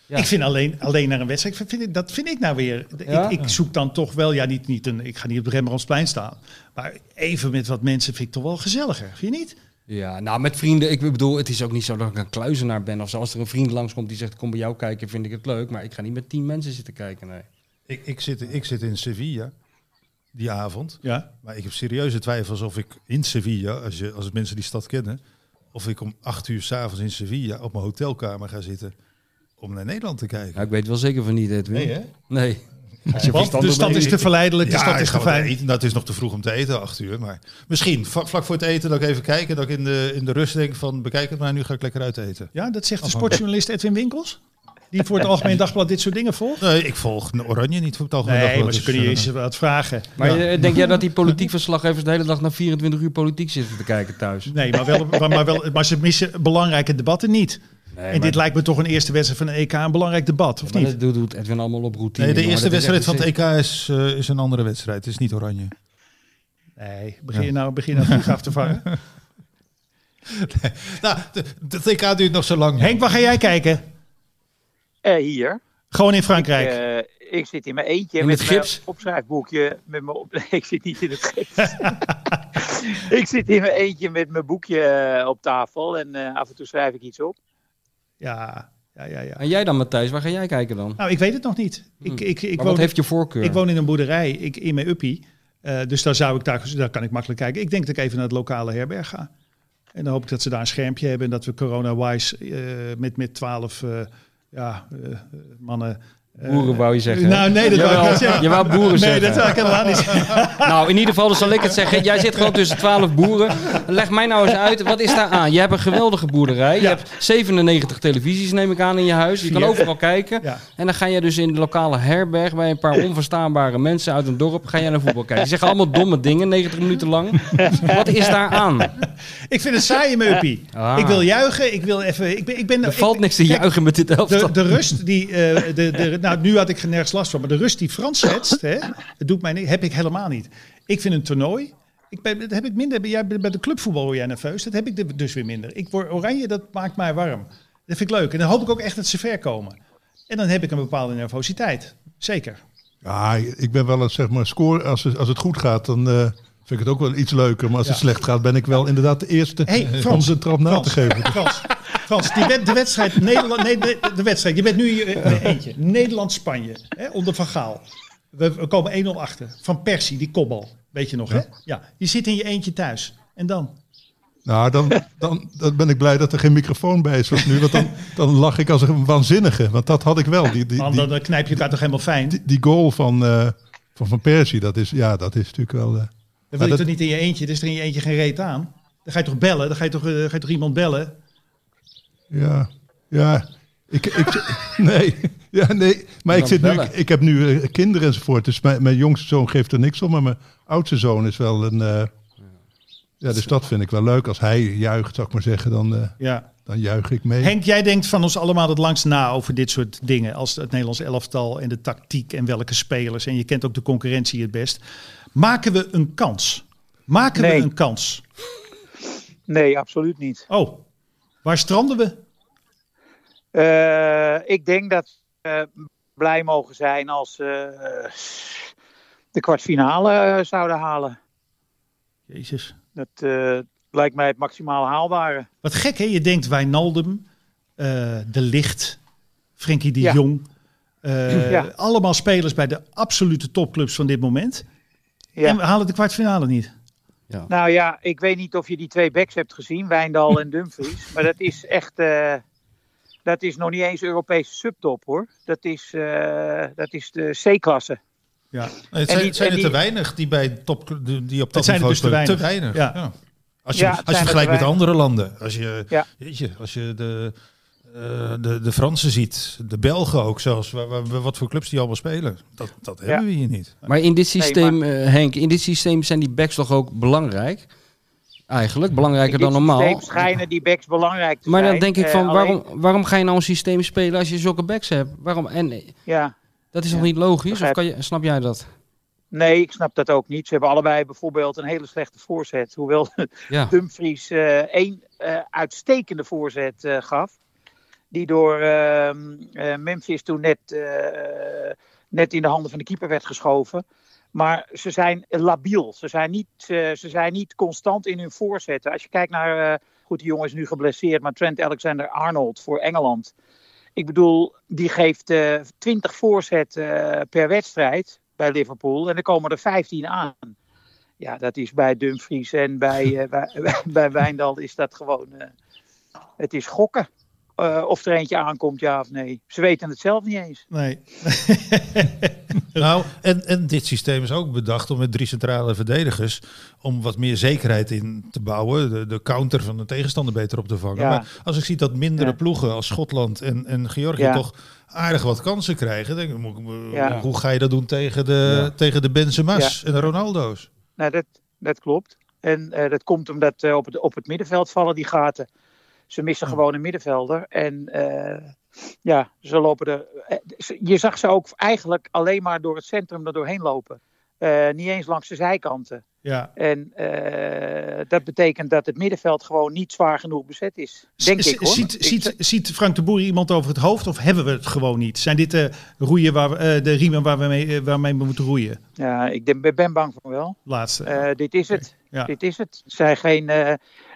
Ja. Ik vind alleen, alleen naar een wedstrijd, vind ik, dat vind ik nou weer. Ja? Ik, ik zoek dan toch wel, ja, niet, niet een, ik ga niet op het Rembrandtsplein staan. Maar even met wat mensen vind ik toch wel gezelliger, vind je niet? Ja, nou met vrienden, ik bedoel, het is ook niet zo dat ik een kluizenaar ben of zo. Als er een vriend langskomt die zegt, kom bij jou kijken, vind ik het leuk. Maar ik ga niet met tien mensen zitten kijken, nee. Ik, ik, zit, ik zit in Sevilla die avond. Ja. Maar ik heb serieuze twijfels of ik in Sevilla, als, je, als mensen die stad kennen, of ik om acht uur s'avonds in Sevilla op mijn hotelkamer ga zitten om naar Nederland te kijken. Ja, ik weet wel zeker van niet, Edwin. Nee, hè? Nee. Als je Want de stad is te verleidelijk, de Ja, stad is te fijn. eten. Nou, het is nog te vroeg om te eten, acht uur. Maar misschien vlak voor het eten dat ik even kijken, dat ik in de, in de rust denk van bekijk het maar, nu ga ik lekker uit eten. Ja, dat zegt de sportjournalist Edwin Winkels. Die voor het (laughs) Algemeen Dagblad dit soort dingen volgt. Nee, ik volg Oranje niet voor het algemeen. Nee, dagblad, maar ze dus, kunnen je eh, eens wat vragen. Maar Ja. eh, denk jij dat die (laughs) politiek verslaggevers de hele dag naar 24 uur politiek zitten te kijken thuis? Nee, maar, wel, maar, maar, wel, maar ze missen belangrijke debatten niet. Nee, en maar- dit lijkt me toch een eerste wedstrijd van een EK een belangrijk debat, of Maar niet? dat doet- doet Edwin allemaal op routine. Nee, de eerste wedstrijd van het EK is, eh, is een andere wedstrijd. Het is niet Oranje. Nee, begin je nou, begin nou af te vangen? (laughs) nou, de, de het EK duurt nog zo lang. Henk, waar ga jij kijken? Eh, hier. Gewoon in Frankrijk. Ik, eh, ik zit in mijn eentje In met het mijn gips? opschrijfboekje. Met mijn op... (laughs) Nee, ik zit niet in het gips. (laughs) ik zit in mijn eentje met mijn boekje op tafel. En eh, af en toe schrijf ik iets op. Ja, ja, ja. ja. En jij dan, Matthijs, waar ga jij kijken dan? Nou, ik weet het nog niet. Ik, Hmm. ik, ik, maar woon, wat heeft je voorkeur? ik woon in een boerderij ik, in mijn uppie. Eh, dus daar, zou ik, daar, daar kan ik makkelijk kijken. Ik denk dat ik even naar het lokale herberg ga. En dan hoop ik dat ze daar een schermpje hebben. En dat we corona-wise eh, met, met twaalf eh, ja, mannen... eh, Boeren wou je zeggen. Nou, nee, dat wou ik niet zeggen. Je wou boeren Nee, zeggen. dat zou ik helemaal niet zeggen. (laughs) Nou, in ieder geval dan zal ik het zeggen. Jij zit gewoon tussen 12 boeren. Leg mij nou eens uit, wat is daar aan? Je hebt een geweldige boerderij. Je Ja. hebt 97 televisies, neem ik aan, in je huis. Je kan overal kijken. Ja. En dan ga je dus in de lokale herberg bij een paar onverstaanbare mensen uit een dorp. Ga jij naar voetbal kijken. Die zeggen allemaal domme dingen, 90 minuten lang. Wat is daar aan? Ik vind het saai in mijn uppie. Ah. Ik wil juichen. Ik wil even... Ik ben, ik ben, Er valt ik- niks te juichen met dit elftal. De, de rust die, eh, de, de, nou nu had ik nergens last van, maar de rust die Frans schetst, hè, het doet mij niet, heb ik helemaal niet. Ik vind een toernooi, ik ben, dat heb ik minder, jij, bij de clubvoetbal word jij nerveus, dat heb ik dus weer minder. Ik word oranje, dat maakt mij warm. Dat vind ik leuk en dan hoop ik ook echt dat ze ver komen. En dan heb ik een bepaalde nervositeit, zeker. Ja, ik ben wel een zeg maar score. Als het, als het goed gaat, dan eh, vind ik het ook wel iets leuker. Maar als het slecht gaat, ben ik wel inderdaad de eerste Hey, om Frans, ze een trap na Frans, te geven. Frans, Frans die wed- de wedstrijd Nederland, nee, de, de wedstrijd. Je bent nu in je eentje. Nederland-Spanje, onder Van Gaal. We, we komen 1-0 achter. Van Persie, die kopbal. Weet je nog, hè? Ja. Je zit in je eentje thuis. En dan? Nou, dan, dan, dan ben ik blij dat er geen microfoon bij is zoals nu. Want dan, dan lach ik als een waanzinnige. Want dat had ik wel. Die, die, dan, knijp je elkaar toch helemaal fijn. die, die goal van, eh, van Van Persie, dat is, ja, dat is natuurlijk wel... eh, Dan wil je dat- toch niet in je eentje. Er is er in je eentje geen reet aan. Dan ga je toch bellen? Dan ga je toch, eh, ga je toch iemand bellen? Ja, ja. Ik, ik, (laughs) nee, ja, nee. Maar ik, zit nu, ik, ik heb nu eh, kinderen enzovoort. Dus mijn, mijn jongste zoon geeft er niks om. Maar mijn oudste zoon is wel een... eh, ja, dus dat vind ik wel leuk. Als hij juicht, zou ik maar zeggen, dan, eh, Ja. dan juich ik mee. Henk, jij denkt van ons allemaal het langst na over dit soort dingen. Als het Nederlands elftal en de tactiek en welke spelers. En je kent ook de concurrentie het best. Maken we een kans? Maken Nee. we een kans? Nee, absoluut niet. Oh, waar stranden we? Eh, ik denk dat we blij mogen zijn als ze de kwartfinale eh, zouden halen. Jezus. Dat eh, lijkt mij het maximaal haalbare. Wat gek hè, je denkt Wijnaldum, eh De Licht, Frenkie de Ja. Jong. eh, Ja. Allemaal spelers bij de absolute topclubs van dit moment. Ja. En we halen de kwartfinale niet. Nou ja, ik weet niet of je die twee backs hebt gezien, Wijndal en (laughs) Dumfries. Maar dat is echt. eh, dat is nog niet eens Europese subtop hoor. Dat is, eh, dat is de C-klasse. Ja. Het En zijn, die- zijn er die- te weinig die bij top die op top zijn er niveau dus te weinig. Te weinig. Ja. Ja. Als je, Ja, als je er vergelijkt met andere landen. Als je, Ja. weet je, als je de, de, de Fransen ziet, de Belgen ook zelfs, wa- wa- wat voor clubs die allemaal spelen. Dat, dat hebben we hier niet. Maar in dit Nee, systeem, eh, Henk, in dit systeem zijn die backs toch ook belangrijk? Eigenlijk, belangrijker In dan dit normaal. systeem schijnen die backs belangrijk te Maar zijn. dan denk ik Eh, van, waarom, waarom ga je nou een systeem spelen als je zulke backs hebt? Waarom? En eh, Ja. dat is Ja, toch niet logisch? Of kan je, snap jij dat? Nee, ik snap dat ook niet. Ze hebben allebei bijvoorbeeld een hele slechte voorzet. Hoewel Ja. (laughs) Dumfries eh één eh, uitstekende voorzet eh, gaf. Die door ehm, eh, Memphis toen net, eh, net in de handen van de keeper werd geschoven. Maar ze zijn labiel. Ze zijn niet, ze, zijn niet constant in hun voorzetten. Als je kijkt naar. eh, goed, die jongen is nu geblesseerd. Maar Trent Alexander Arnold voor Engeland. Ik bedoel, die geeft eh 20 voorzetten per wedstrijd bij Liverpool. En er komen er 15 aan. Ja, dat is bij Dumfries en bij, eh, (laughs) bij, Wijndal is dat gewoon. het is gokken. Eh, of er eentje aankomt, ja of nee. Ze weten het zelf niet eens. Nee. (laughs) Nou, en, en dit systeem is ook bedacht om met drie centrale verdedigers om wat meer zekerheid in te bouwen. De, de counter van de tegenstander beter op te vangen. Ja. Maar als ik zie dat mindere Ja. ploegen als Schotland en, en Georgië Ja. toch aardig wat kansen krijgen. Denk ik. Hoe ga je dat doen tegen de, Ja. tegen de Benzema's en de Ronaldo's? Nou, dat, dat klopt. En eh, dat komt omdat eh, op, het, op het middenveld vallen die gaten. Ze missen gewoon een middenvelder. En eh, ja, ze lopen er. eh, Je zag ze ook eigenlijk alleen maar door het centrum er doorheen lopen. Eh, niet eens langs de zijkanten. Ja. En dat betekent dat het middenveld gewoon niet zwaar genoeg bezet is. Denk ik hoor. Ziet, Ik- ziet, ziet Frank de Boer iemand over het hoofd of hebben we het gewoon niet? Zijn dit de, roeien waar we, de riemen waar we mee, waarmee we moeten roeien? ja, ik ben bang van wel. Laatste. Dit is het. Ja. Dit is het. Er zijn, geen,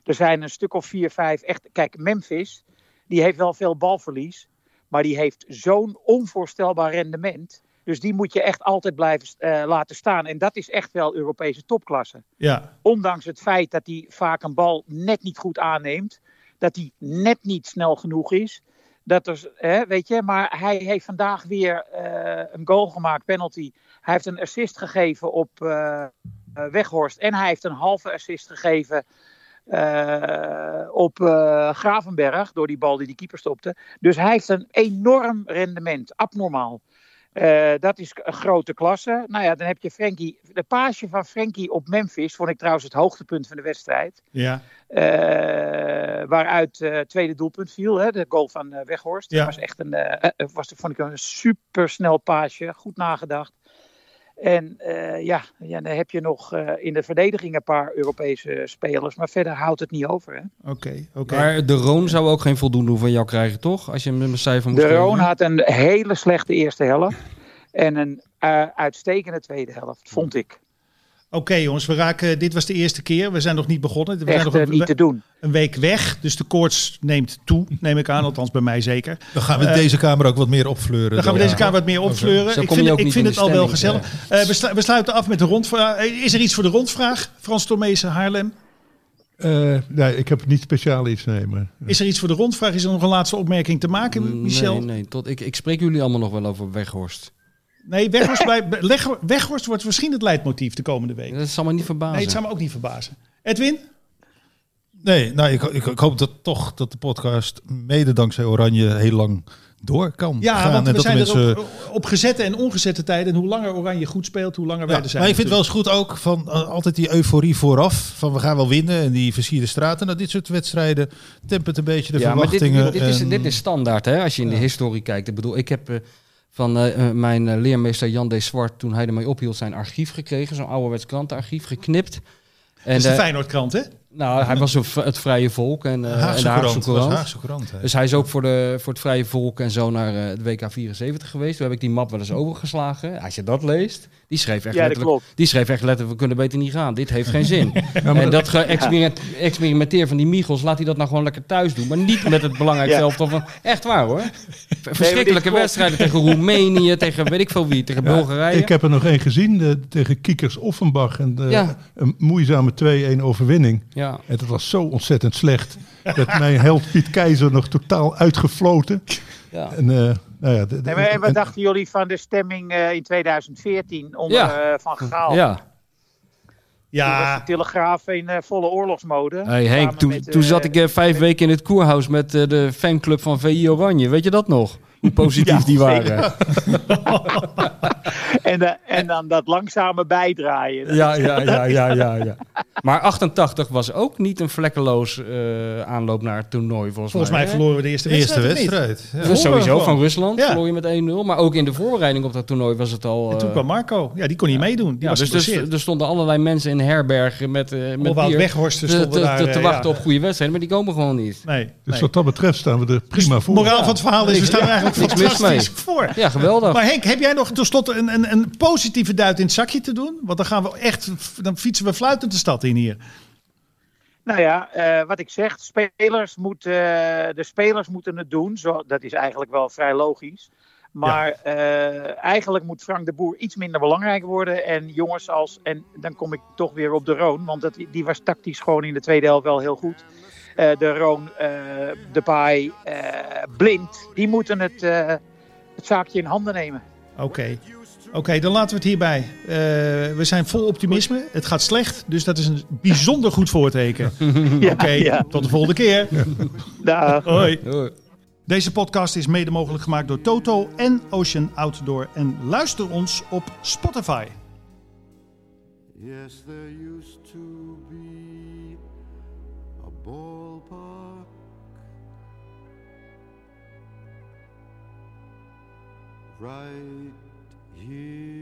er zijn een stuk of vier, vijf echt. Kijk, Memphis, die heeft wel veel balverlies. Maar die heeft zo'n onvoorstelbaar rendement. Dus die moet je echt altijd blijven eh, laten staan. En dat is echt wel Europese topklasse. ja. Ondanks het feit dat hij vaak een bal net niet goed aanneemt. Dat hij net niet snel genoeg is. Dat er, hè, weet je, maar hij heeft vandaag weer eh, een goal gemaakt, penalty. Hij heeft een assist gegeven op eh, Weghorst. En hij heeft een halve assist gegeven eh, op eh, Gravenberg. Door die bal die die keeper stopte. Dus hij heeft een enorm rendement. Abnormaal. Eh, dat is een grote klasse. Nou ja, dan heb je Frenkie. De paasje van Frenkie op Memphis vond ik trouwens het hoogtepunt van de wedstrijd. Ja. Waaruit het tweede doelpunt viel, hè, de goal van Weghorst. Ja. Dat was echt een, was, vond ik een supersnel paasje, goed nagedacht. En eh, ja, ja, dan heb je nog eh, in de verdediging een paar Europese spelers, maar verder houdt het niet over. Hè. Oké. oké. Maar de Roon zou ook geen voldoende van jou krijgen, toch? Als je hem een cijfer moet De geven. Roon had een hele slechte eerste helft en een eh, uitstekende tweede helft, vond ik. Oké jongens, we raken, dit was de eerste keer. We zijn nog niet begonnen. We zijn Echt nog eh, een, niet te doen. een week weg. Dus de koorts neemt toe, neem ik aan. Althans bij mij zeker. Dan gaan we Eh, deze kamer ook wat meer opfleuren. Dan gaan we deze kamer wat meer opfleuren. Zo Ik vind, ik vind in het al wel gezellig. Eh, we, slu- we sluiten af met de rondvraag. Eh, Is er iets voor de rondvraag? Frans Tomezen, Haarlem. Eh, nee, ik heb niet speciaal iets. Maar, Is er iets voor de rondvraag? Is er nog een laatste opmerking te maken, Michel? Nee, nee. Tot, ik, ik spreek jullie allemaal nog wel over Weghorst. Nee, Weghorst, bij- Leg- Weghorst wordt misschien het leidmotief de komende week. Dat zal me niet verbazen. Nee, het zou me ook niet verbazen. Edwin? Nee, nou, ik, ik, ik hoop dat toch dat de podcast mede dankzij Oranje heel lang door kan Ja, gaan. want en we dat zijn mensen... er op, op gezette en ongezette tijden. En hoe langer Oranje goed speelt, hoe langer wij Ja, er zijn. maar ik vind het wel eens goed ook van eh, altijd die euforie vooraf. Van we gaan wel winnen en die versierde straten. Nou, dit soort wedstrijden tempert een beetje de ja, maar dit, verwachtingen. dit, is, en- dit is standaard, hè? Als je in de historie kijkt. Ik bedoel, ik heb eh, van eh, eh, mijn eh, leermeester Jan D. Zwart, toen hij ermee ophield, zijn archief gekregen. Zo'n ouderwets krantenarchief, geknipt. En, Dat is de Feyenoordkrant, hè? Nou, hij was het Vrije Volk en, eh, en Haagse de Haagse Courant. Haagse. Dus hij is ook voor, de, voor het Vrije Volk en zo naar eh, de WK 74 geweest. Toen heb ik die map wel eens overgeslagen. Als je dat leest, die schreef echt Ja, letterlijk... Die schreef echt letterlijk, we kunnen beter niet gaan. Dit heeft geen zin. (laughs) en dat experimenteer van die Michels, laat hij dat nou gewoon lekker thuis doen. Maar niet met het belangrijkste Ja. elftal van... Echt waar hoor. Verschrikkelijke wedstrijden tegen Roemenië, (laughs) tegen weet ik veel wie, tegen Bulgarije. ik heb er nog één gezien de, tegen Kiekers Offenbach. En de, Ja. een moeizame 2-1 overwinning. Ja. En dat was zo ontzettend slecht. dat mijn held Piet Keizer nog totaal uitgefloten. Ja. En, eh, nou ja, de- de- en wat en- dachten jullie van de stemming eh, in 2014 onder Ja. eh, Van Gaal? ja. Toen was Ja, de Telegraaf in eh, volle oorlogsmode. Hey Henk, toen, met, toen zat ik vijf weken in het koerhuis met eh, de fanclub van VI Oranje. Weet je dat nog? Hoe positief Ja, die waren. (laughs) (laughs) (laughs) en, eh, en dan dat langzame bijdraaien. Ja, ja, ja, (laughs) ja, ja, ja. Maar 88 was ook niet een vlekkeloos eh, aanloop naar het toernooi, volgens, volgens mij verloren we de eerste De eerste wedstrijd. Ja. Dus sowieso gewoon. van Rusland Ja. verloor je met 1-0. Maar ook in de voorbereiding op dat toernooi was het al... En toen eh, kwam Marco. Ja, die kon niet meedoen. Die ja, was dus er, geblesseerd. er stonden allerlei mensen in herbergen met, eh met bier Weghorsten te, stonden te, daar. te, eh, te wachten ja. op goede wedstrijden, maar die komen gewoon niet. Nee, Dus nee. wat dat betreft staan we er prima voor. Moraal van het verhaal is, we staan er eigenlijk fantastisch voor. Ja, geweldig. Maar Henk, heb jij nog tot slot een, een, een positieve duit in het zakje te doen? Want dan gaan we echt, dan fietsen we fluitend de stad in hier. Nou ja, eh, wat ik zeg, spelers moeten, de spelers moeten het doen. Zo, dat is eigenlijk wel vrij logisch. Maar eh, eigenlijk moet Frank de Boer iets minder belangrijk worden. En jongens als, en dan kom ik toch weer op de Roon, want dat, die was tactisch gewoon in de tweede helft wel heel goed. Eh, de Roon, eh de Pai, Blind, die moeten het, eh, het zaakje in handen nemen. Oké. Oké, dan laten we het hierbij. Eh, we zijn vol optimisme. Het gaat slecht, dus dat is een bijzonder goed voorteken. (laughs) Ja, Oké, ja. tot de volgende keer. Dag. Hoi. Hoi. Deze podcast is mede mogelijk gemaakt door Toto en Ocean Outdoor. En luister ons op Spotify. Yes, there used to be a ballpark right you.